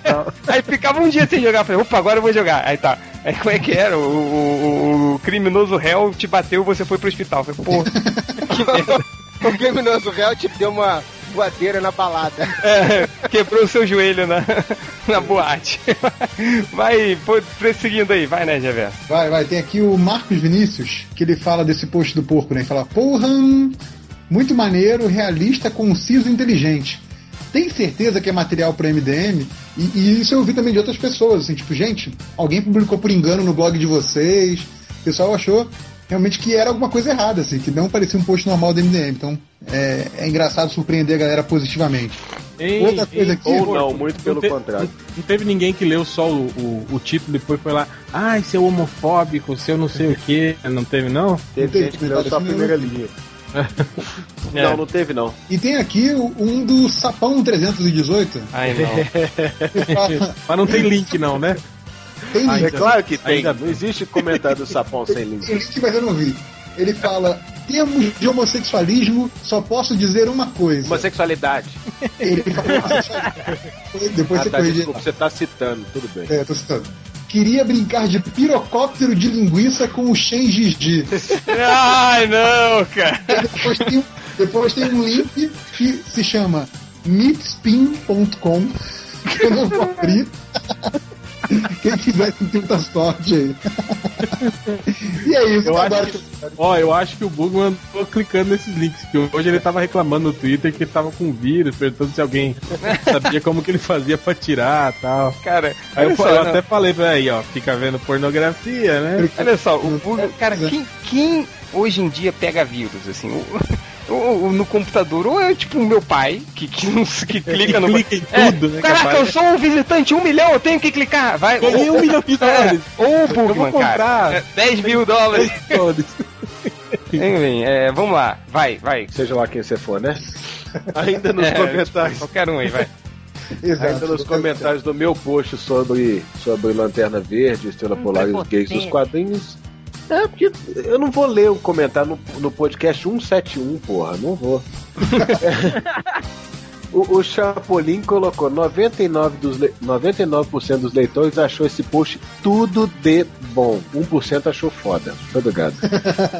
Aí ficava um dia sem jogar. Falei, opa, agora eu vou jogar. Aí tá. Aí como é que era? O, o- o criminoso réu te bateu você foi pro hospital. Falei, pô, que merda. O criminoso réu te deu uma voadeira na balada. É, quebrou o seu joelho na, na boate. Vai, pô, prosseguindo aí, vai, né, Reverso? Vai, vai. Tem aqui o Marcos Vinícius, que ele fala desse post do porco, né? Ele fala, porra, muito maneiro, realista, conciso e inteligente. Tem certeza que é material para MDM? E, e isso eu ouvi também de outras pessoas, assim, tipo, gente, alguém publicou por engano no blog de vocês, o pessoal achou realmente que era alguma coisa errada, assim, que não parecia um post normal do MDM. Então, é, é engraçado surpreender a galera positivamente. Ei, Outra coisa ei, aqui- Ou não, muito pelo te- contrário. Não teve ninguém que leu só o, o, o título e depois foi lá, ai, seu homofóbico, seu não sei o que. Não teve, não? Teve Não gente que teve leu só a comentário primeira assim, linha. É. Não, não teve não. E tem aqui um do Sapão 318. Ai, não. fala- Mas não tem link, não, né? Tem É claro que tem. ainda Não existe comentário do sapão sem link. tem link, mas eu não vi. Ele fala: termos de homossexualismo, só posso dizer uma coisa. Homossexualidade. Ele fala homossexualidade. Depois Ah, você tá, corrige. desculpa, você tá citando, tudo bem. É, tô citando. Queria brincar de pirocóptero de linguiça com o Shen Gigi. Ai, não, cara. Depois tem, depois tem um link que se chama meatspin.com que eu não vou abrir. Quem quiser tem muita sorte aí. e é isso, Eu agora acho que, ó, eu acho que o Bugman andou clicando nesses links, que hoje ele tava reclamando no Twitter que ele tava com vírus, perguntando se alguém sabia como que ele fazia pra tirar e tal. Cara, Aí eu, só, eu até falei pra aí, ó, fica vendo pornografia, né? Olha só, o Bug, cara, quem, quem hoje em dia pega vírus, assim, o, o- o- no computador, ou é tipo o meu pai, que, que, não- que clica no. clica em É, tudo, né, Caraca, capaz. eu sou um visitante, um milhão, eu tenho que clicar. Vai, Ganhei ou- um milhão de é, dólares. Ou o Bugman, comprar. cara. É, 10 mil dólares. Todos. Enfim, é, vamos lá, vai, vai. Seja lá quem você for, né? Ainda nos É, comentários. Qualquer um aí, vai. Exato. Ainda nos comentários do meu post sobre, sobre Lanterna Verde, Estrela Polar e os gays dos quadrinhos. É, porque eu não vou ler o comentário no, no podcast 171, porra, não vou. O, o Chapolin colocou 99%, dos le- 99% dos leitores achou esse post tudo de bom. 1% achou foda. Muito obrigado.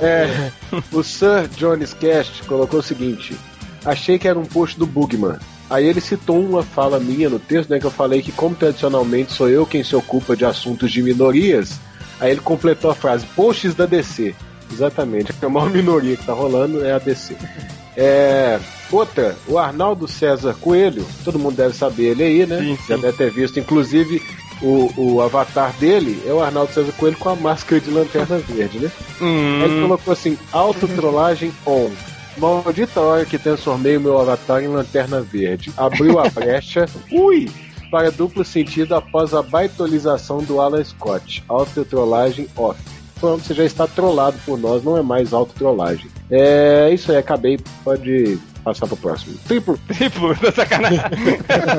É, o Sir Jones Cast colocou o seguinte: Achei que era um post do Bugman. Aí ele citou uma fala minha no texto, né? Que eu falei que, como tradicionalmente sou eu quem se ocupa de assuntos de minorias, aí ele completou a frase: posts da DC. Exatamente, a maior minoria que tá rolando é a DC. É, outra, o Arnaldo César Coelho, todo mundo deve saber ele aí, né? Sim, Já sim. deve ter visto, inclusive, o, o avatar dele é o Arnaldo César Coelho com a máscara de lanterna verde, né? Hum, ele colocou assim: autotrollagem on. Maldita hora que transformei o meu avatar em lanterna verde. Abriu a brecha. Ui! Para duplo sentido após a baitolização do Alan Scott. Autotrollagem off. Pronto, você já está trollado por nós, não é mais autotrollagem. É isso aí, acabei. Pode passar pro próximo. Triplo. triplo, tá sacanagem.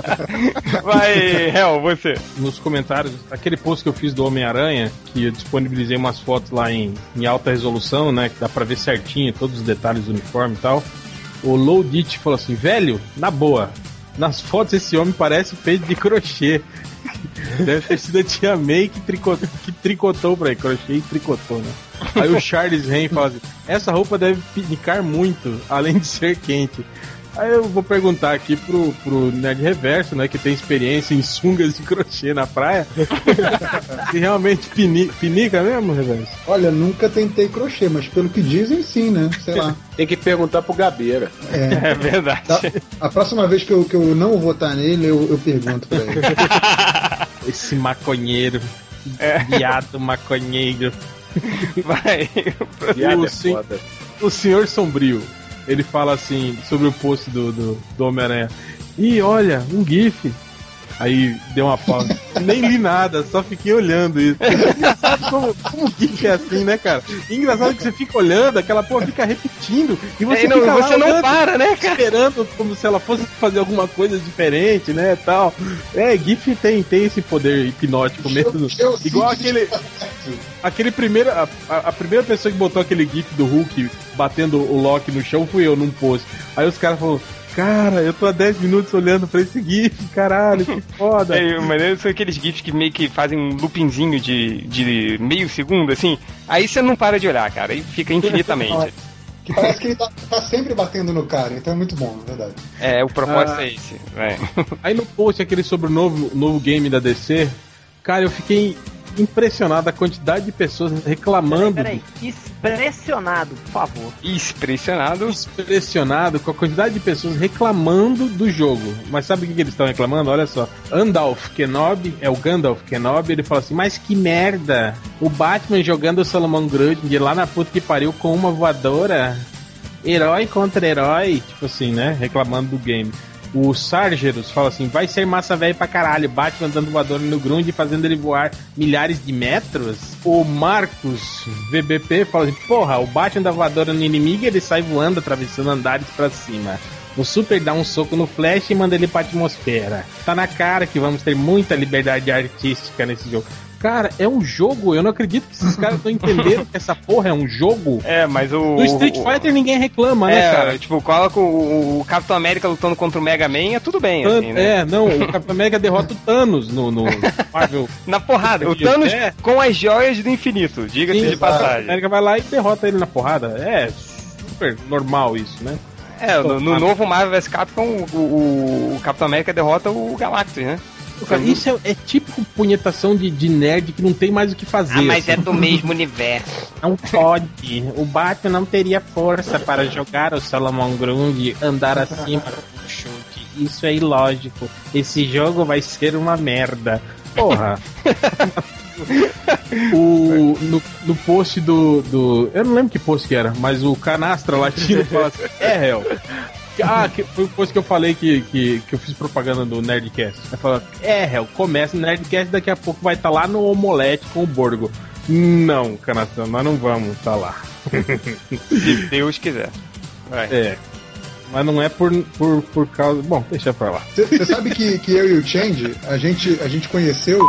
vai, Hel, você. Nos comentários, aquele post que eu fiz do Homem-Aranha, que eu disponibilizei umas fotos lá em, em alta resolução, né? Que dá pra ver certinho todos os detalhes do uniforme e tal. O Loudit falou assim, velho, na boa, nas fotos esse homem parece feito de crochê. Deve ter sido a tia May que, tricotou, que tricotou pra ele, crochê e tricotou, né? Aí o Charles Ren fala assim, essa roupa deve picar muito, além de ser quente. Aí eu vou perguntar aqui pro, pro Nerd Reverso, né, que tem experiência em sungas de crochê na praia, se realmente pini, pinica mesmo, Reverso? Olha, nunca tentei crochê, mas pelo que dizem, sim, né? Sei lá. Tem que perguntar pro Gabeira. É verdade. Tá- A próxima vez que eu, que eu não votar nele, eu, eu pergunto pra ele. Esse maconheiro, É. viado maconheiro. Vai. Viado é sim. foda. O Senhor Sombrio, ele fala assim sobre o post do, do, do Homem-Aranha. Ih, olha, um GIF. Aí deu uma pausa. Nem li nada, só fiquei olhando isso. Engraçado como, como o GIF é assim, né, cara? Engraçado que você fica olhando, aquela porra fica repetindo. E você, É, não, fica você não olhando, para, né, cara? Esperando como se ela fosse fazer alguma coisa diferente, né, tal. É, GIF tem, tem esse poder hipnótico mesmo. Eu Igual aquele, aquele primeiro, a, a- a primeira pessoa que botou aquele gif do Hulk batendo o Loki no chão fui eu num post. Aí os caras falaram, cara, eu tô há 10 minutos olhando pra esse gif, caralho, que foda. É, mas são aqueles GIFs que meio que fazem um loopingzinho de, de meio segundo, assim. Aí você não para de olhar, cara. Aí fica infinitamente. Que parece que ele tá, tá sempre batendo no cara, então é muito bom, na verdade. É, o propósito Ah. é esse. É. Aí no post aquele sobre o novo, novo game da DC, cara, eu fiquei impressionado a quantidade de pessoas reclamando. Peraí, expressionado, por favor. Expressionado. Impressionado com a quantidade de pessoas reclamando do jogo. Mas sabe o que, que eles estão reclamando? Olha só. Andalf Kenobi, é o Gandalf Kenobi, ele fala assim: Mas que merda! O Batman jogando o Solomon Grundy lá na puta que pariu com uma voadora. Herói contra herói. Tipo assim, né? Reclamando do game. O Sargeros fala assim: vai ser massa velho pra caralho. Batman dando voadora no Grund e fazendo ele voar milhares de metros. O Marcos VBP fala assim: porra, o Batman dá voadora no inimigo ele sai voando, atravessando andares pra cima. O Super dá um soco no Flash e manda ele pra atmosfera. Tá na cara que vamos ter muita liberdade artística nesse jogo. Cara, é um jogo, eu não acredito que esses caras não entenderam que essa porra é um jogo. É, mas o. No Street Fighter ninguém reclama, né, é, cara? tipo, coloca o, o Capitão América lutando contra o Mega Man, é tudo bem, Tan- assim, né? É, não, o Capitão América derrota o Thanos no, no Marvel. Na porrada. O Thanos é. com as joias do infinito, diga-se de o Capitão passagem. América vai lá e derrota ele na porrada. É super normal isso, né? É, no, no novo Marvel vs Capcom, o, o, o Capitão América derrota o Galactus, né? Cara, isso é, é típico punhetação de, de nerd que não tem mais o que fazer. Ah, mas é assim. do mesmo universo. Não pode. O Batman não teria força para jogar o Salomon Grundy andar acima do chute. Isso é ilógico. Esse jogo vai ser uma merda. Porra. o, no, no post do, do. Eu não lembro que post que era, mas o Canastra Latino fala assim: É, Hel. Ah, que foi o post que eu falei que, que, que eu fiz propaganda do Nerdcast. Aí fala, é, Hel, começa o Nerdcast, daqui a pouco vai estar lá no Omelete com o Borgo. Não, Canastra, nós não vamos estar lá. Se Deus quiser. Vai. É. Mas não é por, por, por causa. Bom, deixa pra lá. Você sabe que, que eu e o Change, a gente, a gente conheceu.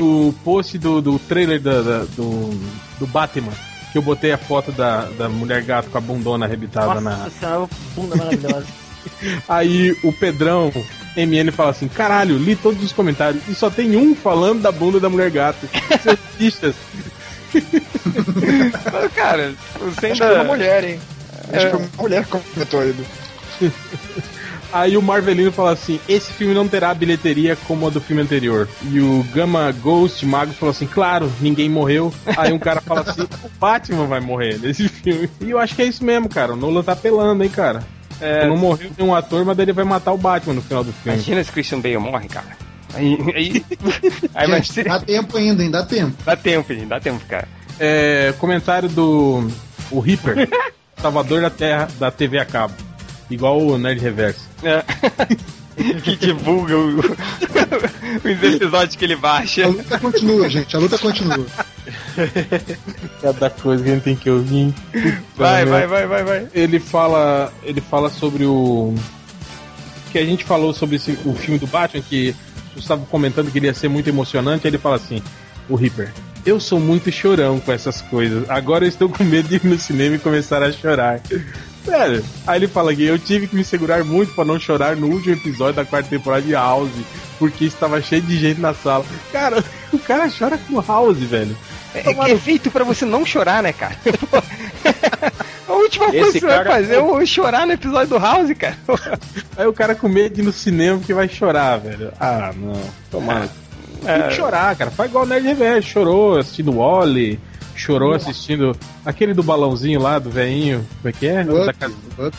O post do, do trailer da, da- do, do Batman, que eu botei a foto da, da mulher gato com a bundona arrebitada Nossa na. senhora, bunda maravilhosa. Aí o Pedrão MN fala assim: caralho, li todos os comentários e só tem um falando da bunda da mulher gato. Seus. Mas, cara, você Acho que foi uma ainda. mulher, hein? Acho É. que foi uma mulher que comentou ele. Aí o Marvelino fala assim: esse filme não terá bilheteria como a do filme anterior. E o Gama Ghost Magus falou assim: claro, ninguém morreu. Aí um cara fala assim: o Batman vai morrer nesse filme. E eu acho que é isso mesmo, cara. O Nolan tá apelando, hein, cara. É, Não morreu nenhum ator, mas ele vai matar o Batman no final do filme. Imagina se Christian Bale morre, cara. Aí. Aí, aí mas Gente, dá tempo ainda, hein? Dá tempo. dá tempo, gente, dá tempo, cara. É, comentário do o Reaper, salvador da Terra da TV a cabo. Igual o Nerd Reverso. É. que divulga o- os episódios que ele A baixa. luta continua, gente. A luta continua. Cada coisa que a gente tem que ouvir. Vai, vai, vai, vai, vai. Ele fala, ele fala sobre o que a gente falou sobre esse- o filme do Batman que você estava comentando que ele ia ser muito emocionante. Aí ele fala assim, o Reaper. Eu sou muito chorão com essas coisas. Agora eu estou com medo de ir no cinema e começar a chorar. Sério. Aí ele fala que eu tive que me segurar muito pra não chorar no último episódio da quarta temporada de House, porque estava cheio de gente na sala. Cara, o cara chora com House, velho. É, é feito pra você não chorar, né, cara? Pô. última Esse coisa que você vai cara- fazer é eu chorar no episódio do House, cara. Aí o cara com medo de ir no cinema porque vai chorar, velho. Ah, não. Tomara. Tem que chorar, cara. Faz igual o Nerd Reverso. Chorou assistindo Wally. Chorou assistindo aquele do balãozinho lá, do veinho. Como é que é? Da casa- Up.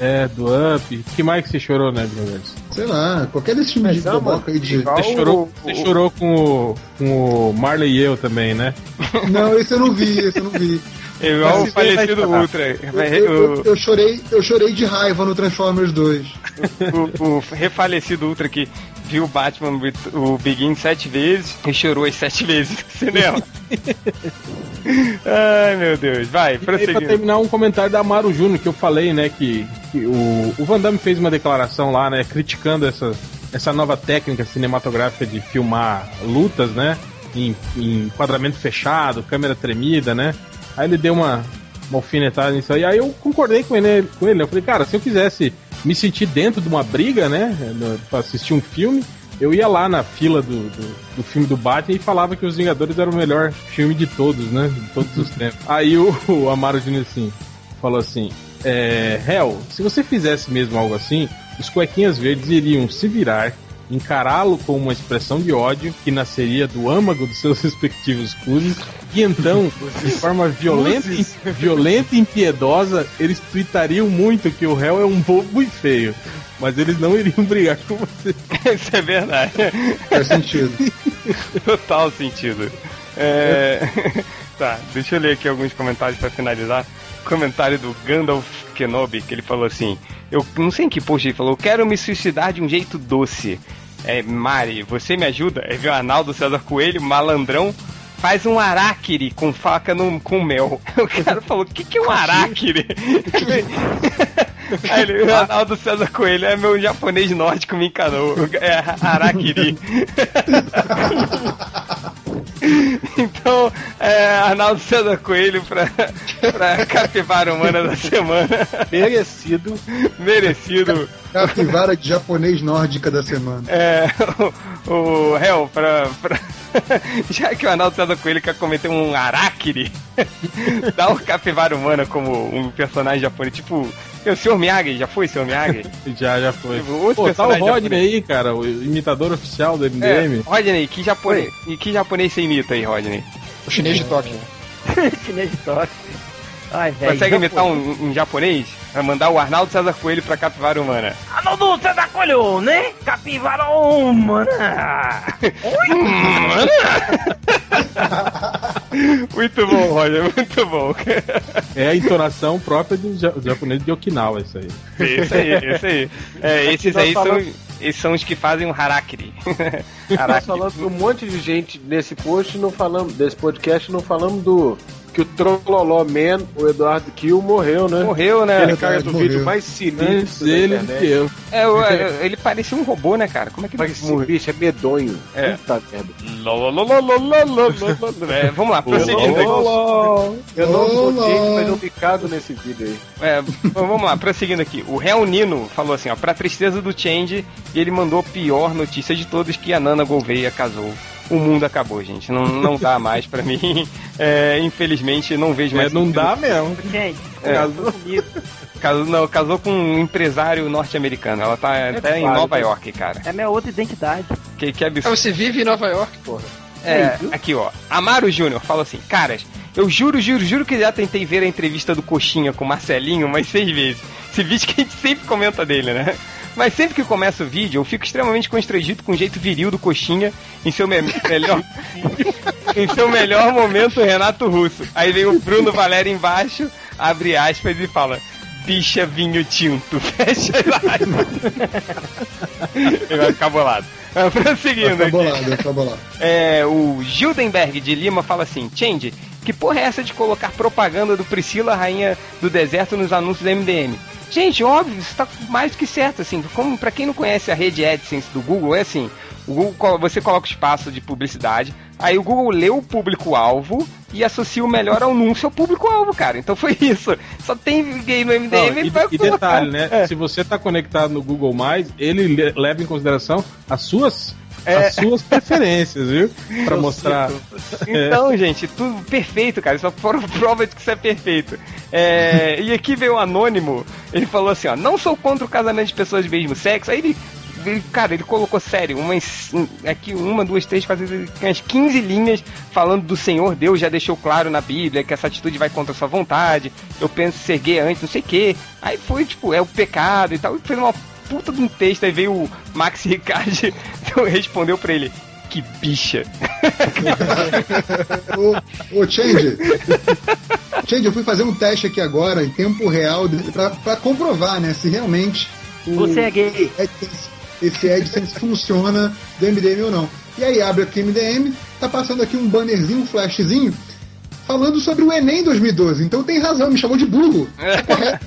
É, do Up. que mais que você chorou, Nerd Reverso? Sei lá, qualquer desses filmes de Mas, boboca aí de. Você chorou, o- você chorou com, o, com o Marley e eu também, né? Não, esse eu não vi, esse eu não vi. Igual o falecido. Ultra. Eu, eu- eu- eu chorei, eu chorei de raiva no Transformers 2. O, o refalecido Ultra que viu o Batman, o Begin sete vezes e chorou as sete vezes no cinema. Ai, meu Deus. Vai, E aí, pra prosseguindo. terminar, um comentário da Amaro Júnior, que eu falei, né, que, que o, o Van Damme fez uma declaração lá, né, criticando essa, essa nova técnica cinematográfica de filmar lutas, né, em, em enquadramento fechado, câmera tremida, né. Aí ele deu uma, uma alfinetada nisso aí, aí eu concordei com ele, com ele, eu falei, cara, se eu quisesse me sentir dentro de uma briga, né, pra assistir um filme, eu ia lá na fila do, do, do filme do Batman e falava que Os Vingadores era o melhor filme de todos, né? De todos os tempos. Aí o, o Amaro Júnior assim, falou assim: é, Hell, se você fizesse mesmo algo assim, os cuequinhas verdes iriam se virar, encará-lo com uma expressão de ódio que nasceria do âmago dos seus respectivos cruzes, e então, de forma violenta, e, violenta e impiedosa, eles tweetariam muito que o Hell é um bobo e feio. Mas eles não iriam brigar com você. Isso é verdade. Faz sentido. Total sentido. É... tá, deixa eu ler aqui alguns comentários pra finalizar. Comentário do Gandalf Kenobi, que ele falou assim: Eu não sei em que post ele falou, quero me suicidar de um jeito doce. É, Mari, você me ajuda? É o Arnaldo César Coelho, malandrão, faz um araquiri com faca no, com mel. O cara falou: O que, que é um araquiri? Aí ele, o Arnaldo César Coelho é meu japonês nórdico me encanou. É araquiri. Então, é, Arnaldo César Coelho pra, pra capivara humana da semana. Merecido. Merecido. Capivara de japonês nórdica da semana. É, o, o Hel, pra, pra- Já que o Arnaldo César Coelho quer cometer um araquiri, dá o capivara humana como um personagem japonês. Tipo, o Sr. Miyagi, já foi Sr. Miyagi? Já, já foi. Outro Pô, tá o Rodney aí, cara, o imitador oficial do É, MDM. Rodney, que japonês, e que japonês você imita aí, Rodney? O chinês de Tóquio. Chinês de toque. Ai, velho. Consegue imitar um, um japonês? Vai mandar o Arnaldo César Coelho pra capivara humana. Arnaldo César Coelho, né? Capivara humana. Muito bom, Roger, muito bom. É a entonação própria do ja- do japonês de Okinawa, isso aí. Esse aí, esse aí. É, esses nós aí são, esses são os que fazem o harakiri. Nós harakiri. falamos com um monte de gente nesse post, não falamos desse podcast, não falamos do que o Trolloló Man, o Eduardo Kill, morreu, né? Morreu, né? Ele cara do morreu. vídeo mais sinistro dele do que eu. É, o- é, ele parecia um robô, né, cara? Como é que ele morreu? bicho é medonho. É. Puta merda. É, vamos lá, prosseguindo aqui. Eu não gente, mas eu picado nesse vídeo aí. É, vamos lá, prosseguindo aqui. O Real Nino falou assim, ó, pra tristeza do Change, e ele mandou a pior notícia de todas que a Nana Gouveia casou. O mundo acabou, gente. Não, não dá mais pra mim. É, infelizmente, não vejo É, mais. não sentido. dá mesmo. Gente, É. casou comigo. Casou, não, casou com um empresário norte-americano. Ela tá até em. Nova York, cara. É minha outra identidade. Que, que absurdo. você vive em Nova York, porra. É, aqui ó. Amaro Júnior fala assim: Caras, eu juro, juro, juro que já tentei ver a entrevista do Coxinha com o Marcelinho umas seis vezes. Esse vídeo que a gente sempre comenta dele, né? Mas sempre que começa o vídeo, eu fico extremamente constrangido com o jeito viril do Coxinha em seu me- melhor. em seu melhor momento, Renato Russo. Aí vem o Bruno Valério embaixo, abre aspas e fala. Bicha vinho tinto, fecha aspas. Ele vai ficar bolado. Prosseguindo Tá aqui. bolado, tá bolado. É, o Gildenberg de Lima fala assim: Change, que porra é essa de colocar propaganda do Priscila, rainha do deserto, nos anúncios da MDM? Gente, óbvio, isso tá mais do que certo, assim. Como para quem não conhece a rede AdSense do Google, é assim: o Google, você coloca o espaço de publicidade, aí o Google lê o público-alvo e associa o melhor anúncio ao público-alvo, cara. Então foi isso. Só tem gay no MDM Não, e, vai e colocar. detalhe, né? É. Se você tá conectado no Google, ele le- leva em consideração as suas É. as suas preferências, viu? Pra mostrar. Então, gente, tudo perfeito, cara. Só foram prova de que isso é perfeito. É, e aqui veio um anônimo, ele falou assim, ó, não sou contra o casamento de pessoas do mesmo sexo. Aí ele, ele- cara, ele colocou sério, umas, aqui uma, duas, três, quatro, umas 15 linhas falando do Senhor Deus, já deixou claro na Bíblia que essa atitude vai contra a sua vontade. Eu penso ser gay antes, não sei o quê. Aí foi, tipo, é o pecado e tal. E fez uma puta de um texto, aí veio o Max Ricardi respondeu pra ele. Que bicha. Ô, ô Change. Change, eu fui fazer um teste aqui agora, em tempo real, pra, pra comprovar, né, se realmente o, Você é gay. AdSense- esse AdSense funciona do MDM ou não. E aí abre aqui o MDM, tá passando aqui um bannerzinho, um flashzinho, falando sobre o Enem 2012. Então tem razão, me chamou de burro. Tá correto.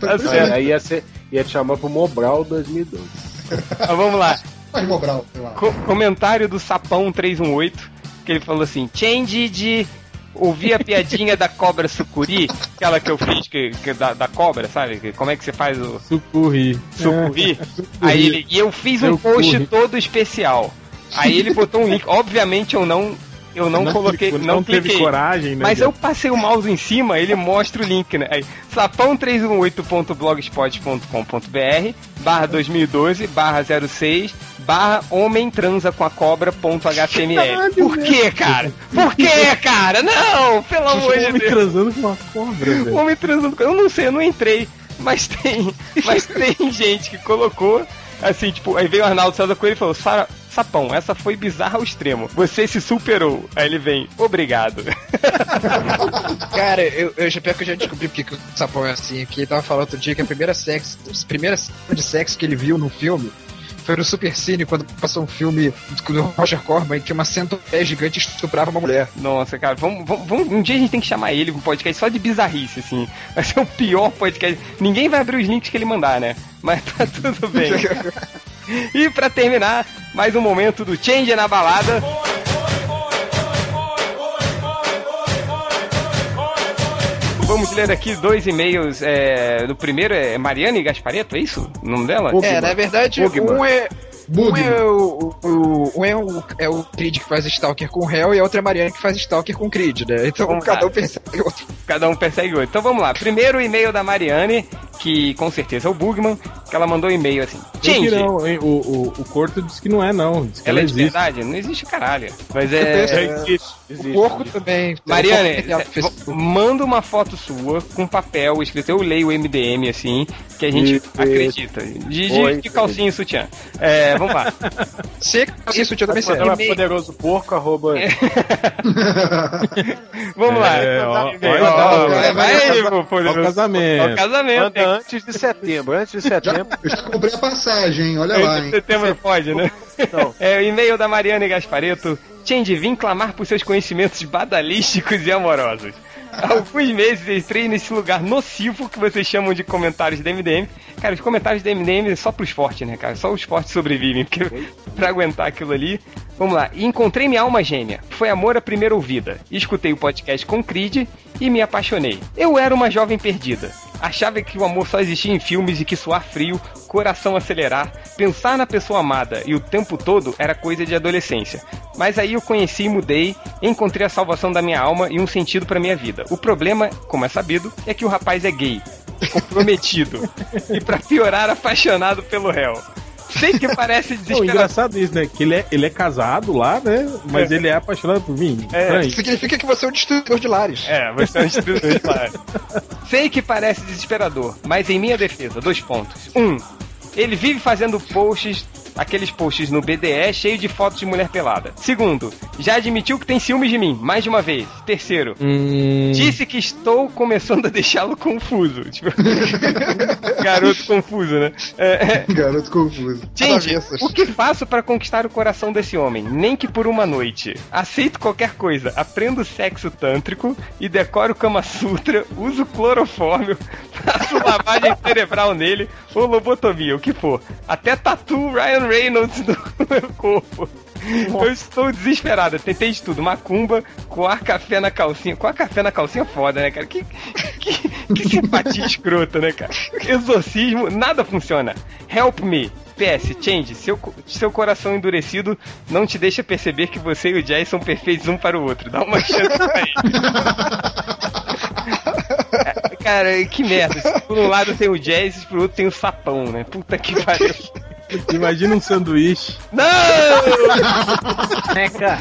Tá É, impressionante. aí ia, ser, ia te chamar pro Mobral 2012. Mas vamos lá. Faz Mobral, sei lá. Co- comentário do Sapão 318, que ele falou assim: change de ouvir a piadinha da cobra sucuri, aquela que eu fiz que, que da, da cobra, sabe? Que- Como é que você faz o Sucurri. sucuri? Aí ele, e eu fiz um Eu post corri. todo especial. Aí ele botou um link. Obviamente eu não eu não, Não coloquei, clicou, não, não teve cliquei. coragem, né, Mas eu passei o mouse em cima, ele mostra o link, né? Aí, sapão318.blogspot.com.br barra 2012 barra 06 barra homem transa com a cobra.html. Por que, cara? Por que, cara? Não, pelo amor de Homem Deus. transando com uma cobra, velho. Homem transando com... Eu não sei, eu não entrei. Mas tem, mas tem gente que colocou, assim, tipo, aí veio o Arnaldo César Coelho e falou, "Sa- Sapão, essa foi bizarra ao extremo. Você se superou. Aí ele vem, obrigado. Cara, eu, eu já pior que eu já descobri porque que o sapão é assim. Que ele tava falando outro dia que a primeira sexo, a primeira cena de sexo que ele viu no filme foi no Super Cine, quando passou um filme do Roger Corman que uma centopeia gigante estuprava uma mulher. Nossa, cara, vamos, vamos, um dia a gente tem que chamar ele um podcast só de bizarrice, assim. Vai ser o pior podcast. Ninguém vai abrir os links que ele mandar, né? Mas tá tudo bem. e pra terminar, mais um momento do Change na balada. Vamos ler aqui dois e-mails. É, do primeiro é Mariane Gaspareto, é isso? O nome dela? É, na verdade, Bugman. um é. Um Bugman. é o, o, um é o, é o Creed que faz Stalker com o Hell e a outra é a Mariana que faz Stalker com o Creed, né? Então Vamos cada lá. um percebe o outro. Cada um persegue o outro. Então vamos lá. Primeiro e-mail da Mariane, que com certeza é o Bugman, que ela mandou um e-mail assim. Change. não, hein? O, o, o Corto disse que não é, não. Diz que Ela ela, é de existe. verdade? Não existe caralho. Mas Eu penso- é. Existe, existe. O porco também. Mariane, Facebook. manda uma foto sua com papel escrito, eu leio o MDM assim, que a gente Isso. acredita. De, de, de calcinha e sutiã. É, vamos lá. Se isso eu também Mandar serve. poderoso porco, arroba. Vamos lá. É, ó, olha, Ó, vai, Ó o poderoso. casamento. Ó o casamento. Manda antes de setembro. Antes de setembro. Eu já comprei a passagem, hein? Olha lá, hein? setembro pode, né? Não. É o e-mail da Mariane Gaspareto. Change, vim clamar por seus conhecimentos badalísticos e amorosos. Há alguns meses entrei nesse lugar nocivo que vocês chamam de comentários da MDM. Cara, os comentários da MDM é só pros fortes, né, cara? Só os fortes sobrevivem, porque pra aguentar aquilo ali. Vamos lá. E encontrei minha alma gêmea. Foi amor à primeira ouvida. Escutei o podcast com Creed e me apaixonei. Eu era uma jovem perdida. Achava que o amor só existia em filmes e que suar frio, coração acelerar, pensar na pessoa amada e o tempo todo era coisa de adolescência. Mas aí eu conheci e mudei, encontrei a salvação da minha alma e um sentido pra minha vida. O problema, como é sabido, é que o rapaz é gay, comprometido e pra piorar apaixonado pelo réu. Sei que parece Não, desesperado. engraçado isso, né? Que ele é, ele é casado lá, né? Mas É. ele é apaixonado por mim. É. Significa que você é um destruidor de lares. É, você é um destruidor de lares. Sei que parece desesperador, mas em minha defesa, dois pontos. Um, ele vive fazendo posts, aqueles posts no BDE cheio de fotos de mulher pelada. Segundo, já admitiu que tem ciúmes de mim, mais de uma vez. Terceiro, Hum, disse que estou começando a deixá-lo confuso. Tipo, garoto confuso, né? É, é, Garoto confuso. Gente, o que faço pra conquistar o coração desse homem? Nem que por uma noite. Aceito qualquer coisa. Aprendo sexo tântrico e decoro Kama Sutra, uso clorofórmio, faço lavagem cerebral nele ou lobotomia, o que for. Até tatu Ryan Reynolds no meu corpo. Eu estou desesperado. Eu Tentei de tudo. Macumba, coar café na calcinha. Coar café na calcinha é foda, né, cara? Que, que, que simpatia escrota, né, cara? Exorcismo, nada funciona. Help me. PS, Change, seu, seu coração endurecido não te deixa perceber que você e o Jazz são perfeitos um para o outro. Dá uma chance pra ele. Cara, que merda. Por um lado tem o Jazz e por outro tem o Sapão, né? Puta que pariu. Imagina um sanduíche. Não! Neca.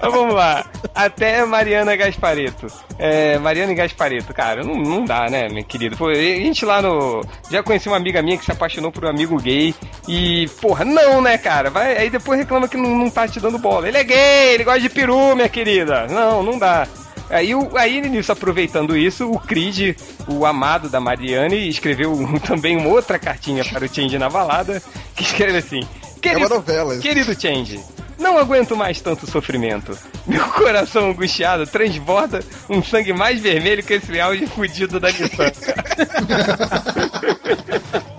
Mas vamos lá. Até Mariana Gaspareto. É, Mariana e Gaspareto, cara, não, não dá, né, minha querida? Pô, a gente lá no. Já conheci uma amiga minha que se apaixonou por um amigo gay. E, porra, não, né, cara? Vai, aí depois reclama que não, não tá te dando bola. Ele é gay, ele gosta de peru, minha querida. Não, não dá. Aí, o- aí nisso, aproveitando isso, o Creed, o amado da Mariane, escreveu também uma outra cartinha para o Change na balada, que escreve assim: É uma novela. Querido Change, não aguento mais tanto sofrimento. Meu coração angustiado transborda um sangue mais vermelho que esse áudio fudido da Nissan.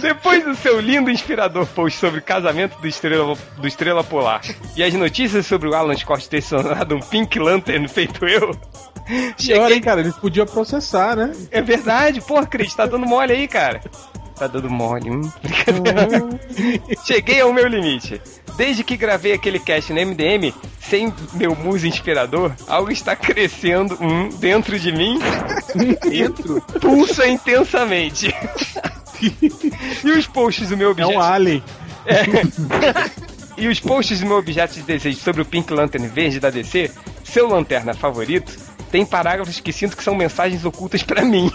Depois do seu lindo e inspirador post sobre o casamento do Estrela, do Estrela Polar e as notícias sobre o Alan Scott ter sonado um Pink Lantern feito eu, E olha, hein, cara, eles podiam processar, né? é verdade, porra, Cris, tá dando mole aí, cara. Tá dando mole, hum? Brincadeira. Cheguei ao meu limite. Desde que gravei aquele cast no MDM, sem meu muso inspirador, algo está crescendo hum, dentro de mim. dentro? Pulsa intensamente. e os posts do meu É objeto. um alien. É. e os posts do meu objeto de desejo sobre o Pink Lantern verde da DC, seu lanterna favorito, tem parágrafos que sinto que são mensagens ocultas pra mim.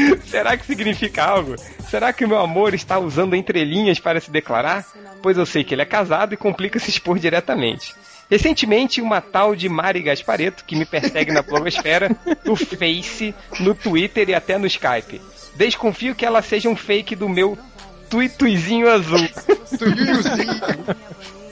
Será que significa algo? Será que o meu amor está usando entrelinhas para se declarar? Pois eu sei que ele é casado e complica se expor diretamente. Recentemente, uma tal de Mari Gaspareto, que me persegue na blogosfera, no Face, no Twitter e até no Skype. Desconfio que ela seja um fake do meu tuituizinho azul.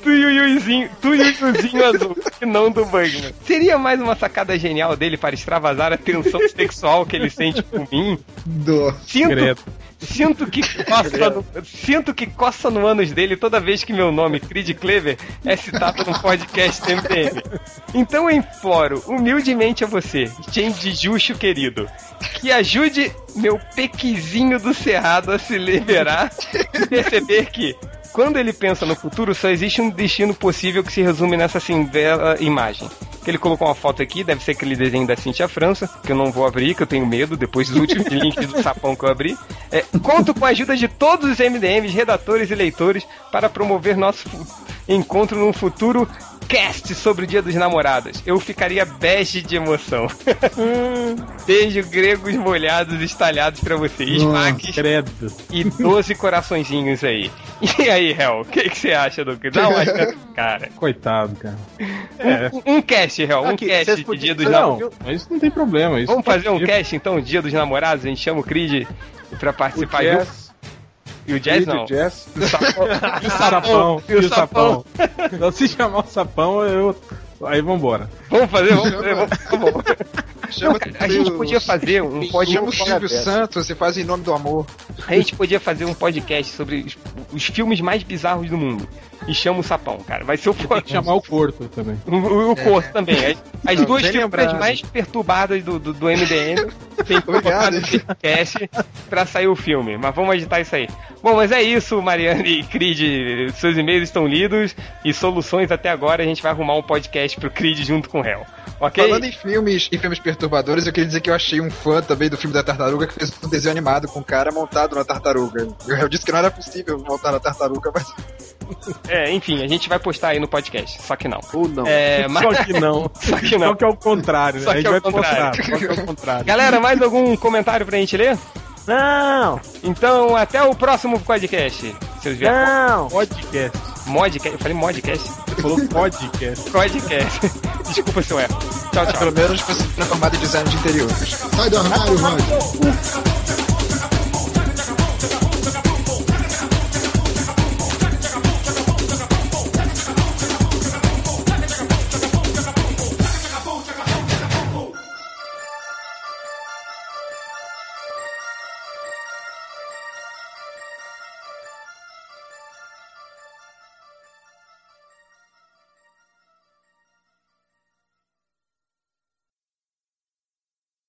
Tuiuiuzinho, tuiuiuzinho azul, e não do Bugman. Seria mais uma sacada genial dele para extravasar a tensão sexual que ele sente por mim? Dó. Sinto, Credo. sinto que coça no, sinto que coça no ânus dele toda vez que meu nome, Creed Clever, é citado no podcast do MDM. Então eu imploro humildemente a você, James Juxo querido, que ajude meu pequizinho do Cerrado a se liberar e perceber que quando ele pensa no futuro, só existe um destino possível que se resume nessa singela imagem. Que ele colocou uma foto aqui, deve ser aquele desenho da Cintia França, que eu não vou abrir, que eu tenho medo, depois dos últimos links do sapão que eu abri. É, conto com a ajuda de todos os MDMs, redatores e leitores para promover nosso encontro num futuro cast sobre o Dia dos Namorados. Eu ficaria bege de emoção. Beijo gregos molhados estalhados pra vocês, Nossa. Max Credo. e 12 coraçõezinhos aí. E aí, Hel, o que, que você acha do que? Dá uma chance, cara. Coitado, cara. É. Um, um cast, Hel, um Aqui, cast vocês de Dia dos Não, Namorados. mas isso não tem problema. Isso Vamos fazer um cast, então, Dia dos Namorados? A gente chama o Creed pra O participar junto. E o Jazz Creed, não. o Jazz. O sapão. E o sapão. E o sapão. Então, se chamar o sapão, eu. Aí vambora. Vamos fazer, vamos fazer, vamos, tá bom. Não, cara, a gente podia fazer um Chama o podcast. Silvio Santos e faz em nome do amor. A gente podia fazer um podcast sobre os, os filmes mais bizarros do mundo. E chama o sapão, cara. Vai ser o Tem que chamar o Corto também. O, o, o Corto também. As, as Não, duas figuras mais perturbadas do, do, do MDM tem que colocar no podcast pra sair o filme. Mas vamos editar isso aí. Bom, mas é isso, Mariana e Creed. Seus e-mails estão lidos e soluções até agora. A gente vai arrumar um podcast pro Creed junto com o Hell. Ok? Falando em filmes e filmes perturbadores, eu queria dizer que eu achei um fã também do filme da tartaruga que fez um desenho animado com um cara montado na tartaruga. Eu, eu disse que não era possível montar na tartaruga, mas É, enfim, a gente vai postar aí no podcast. Só que não. Ou não. É, mas... Só que não. Só que não. Só que é o contrário, né? Só A gente que é vai o contrário. postar. Só que é o contrário. Galera, mais algum comentário pra gente ler? Não! Então, até o próximo podcast. Seus. Não! Podcast. Modcast. Eu falei modcast? Você falou podcast. Podcast. Desculpa se eu erro. Tchau, tchau. pelo menos você é formado em design de interiores. Sai do armário, Roger.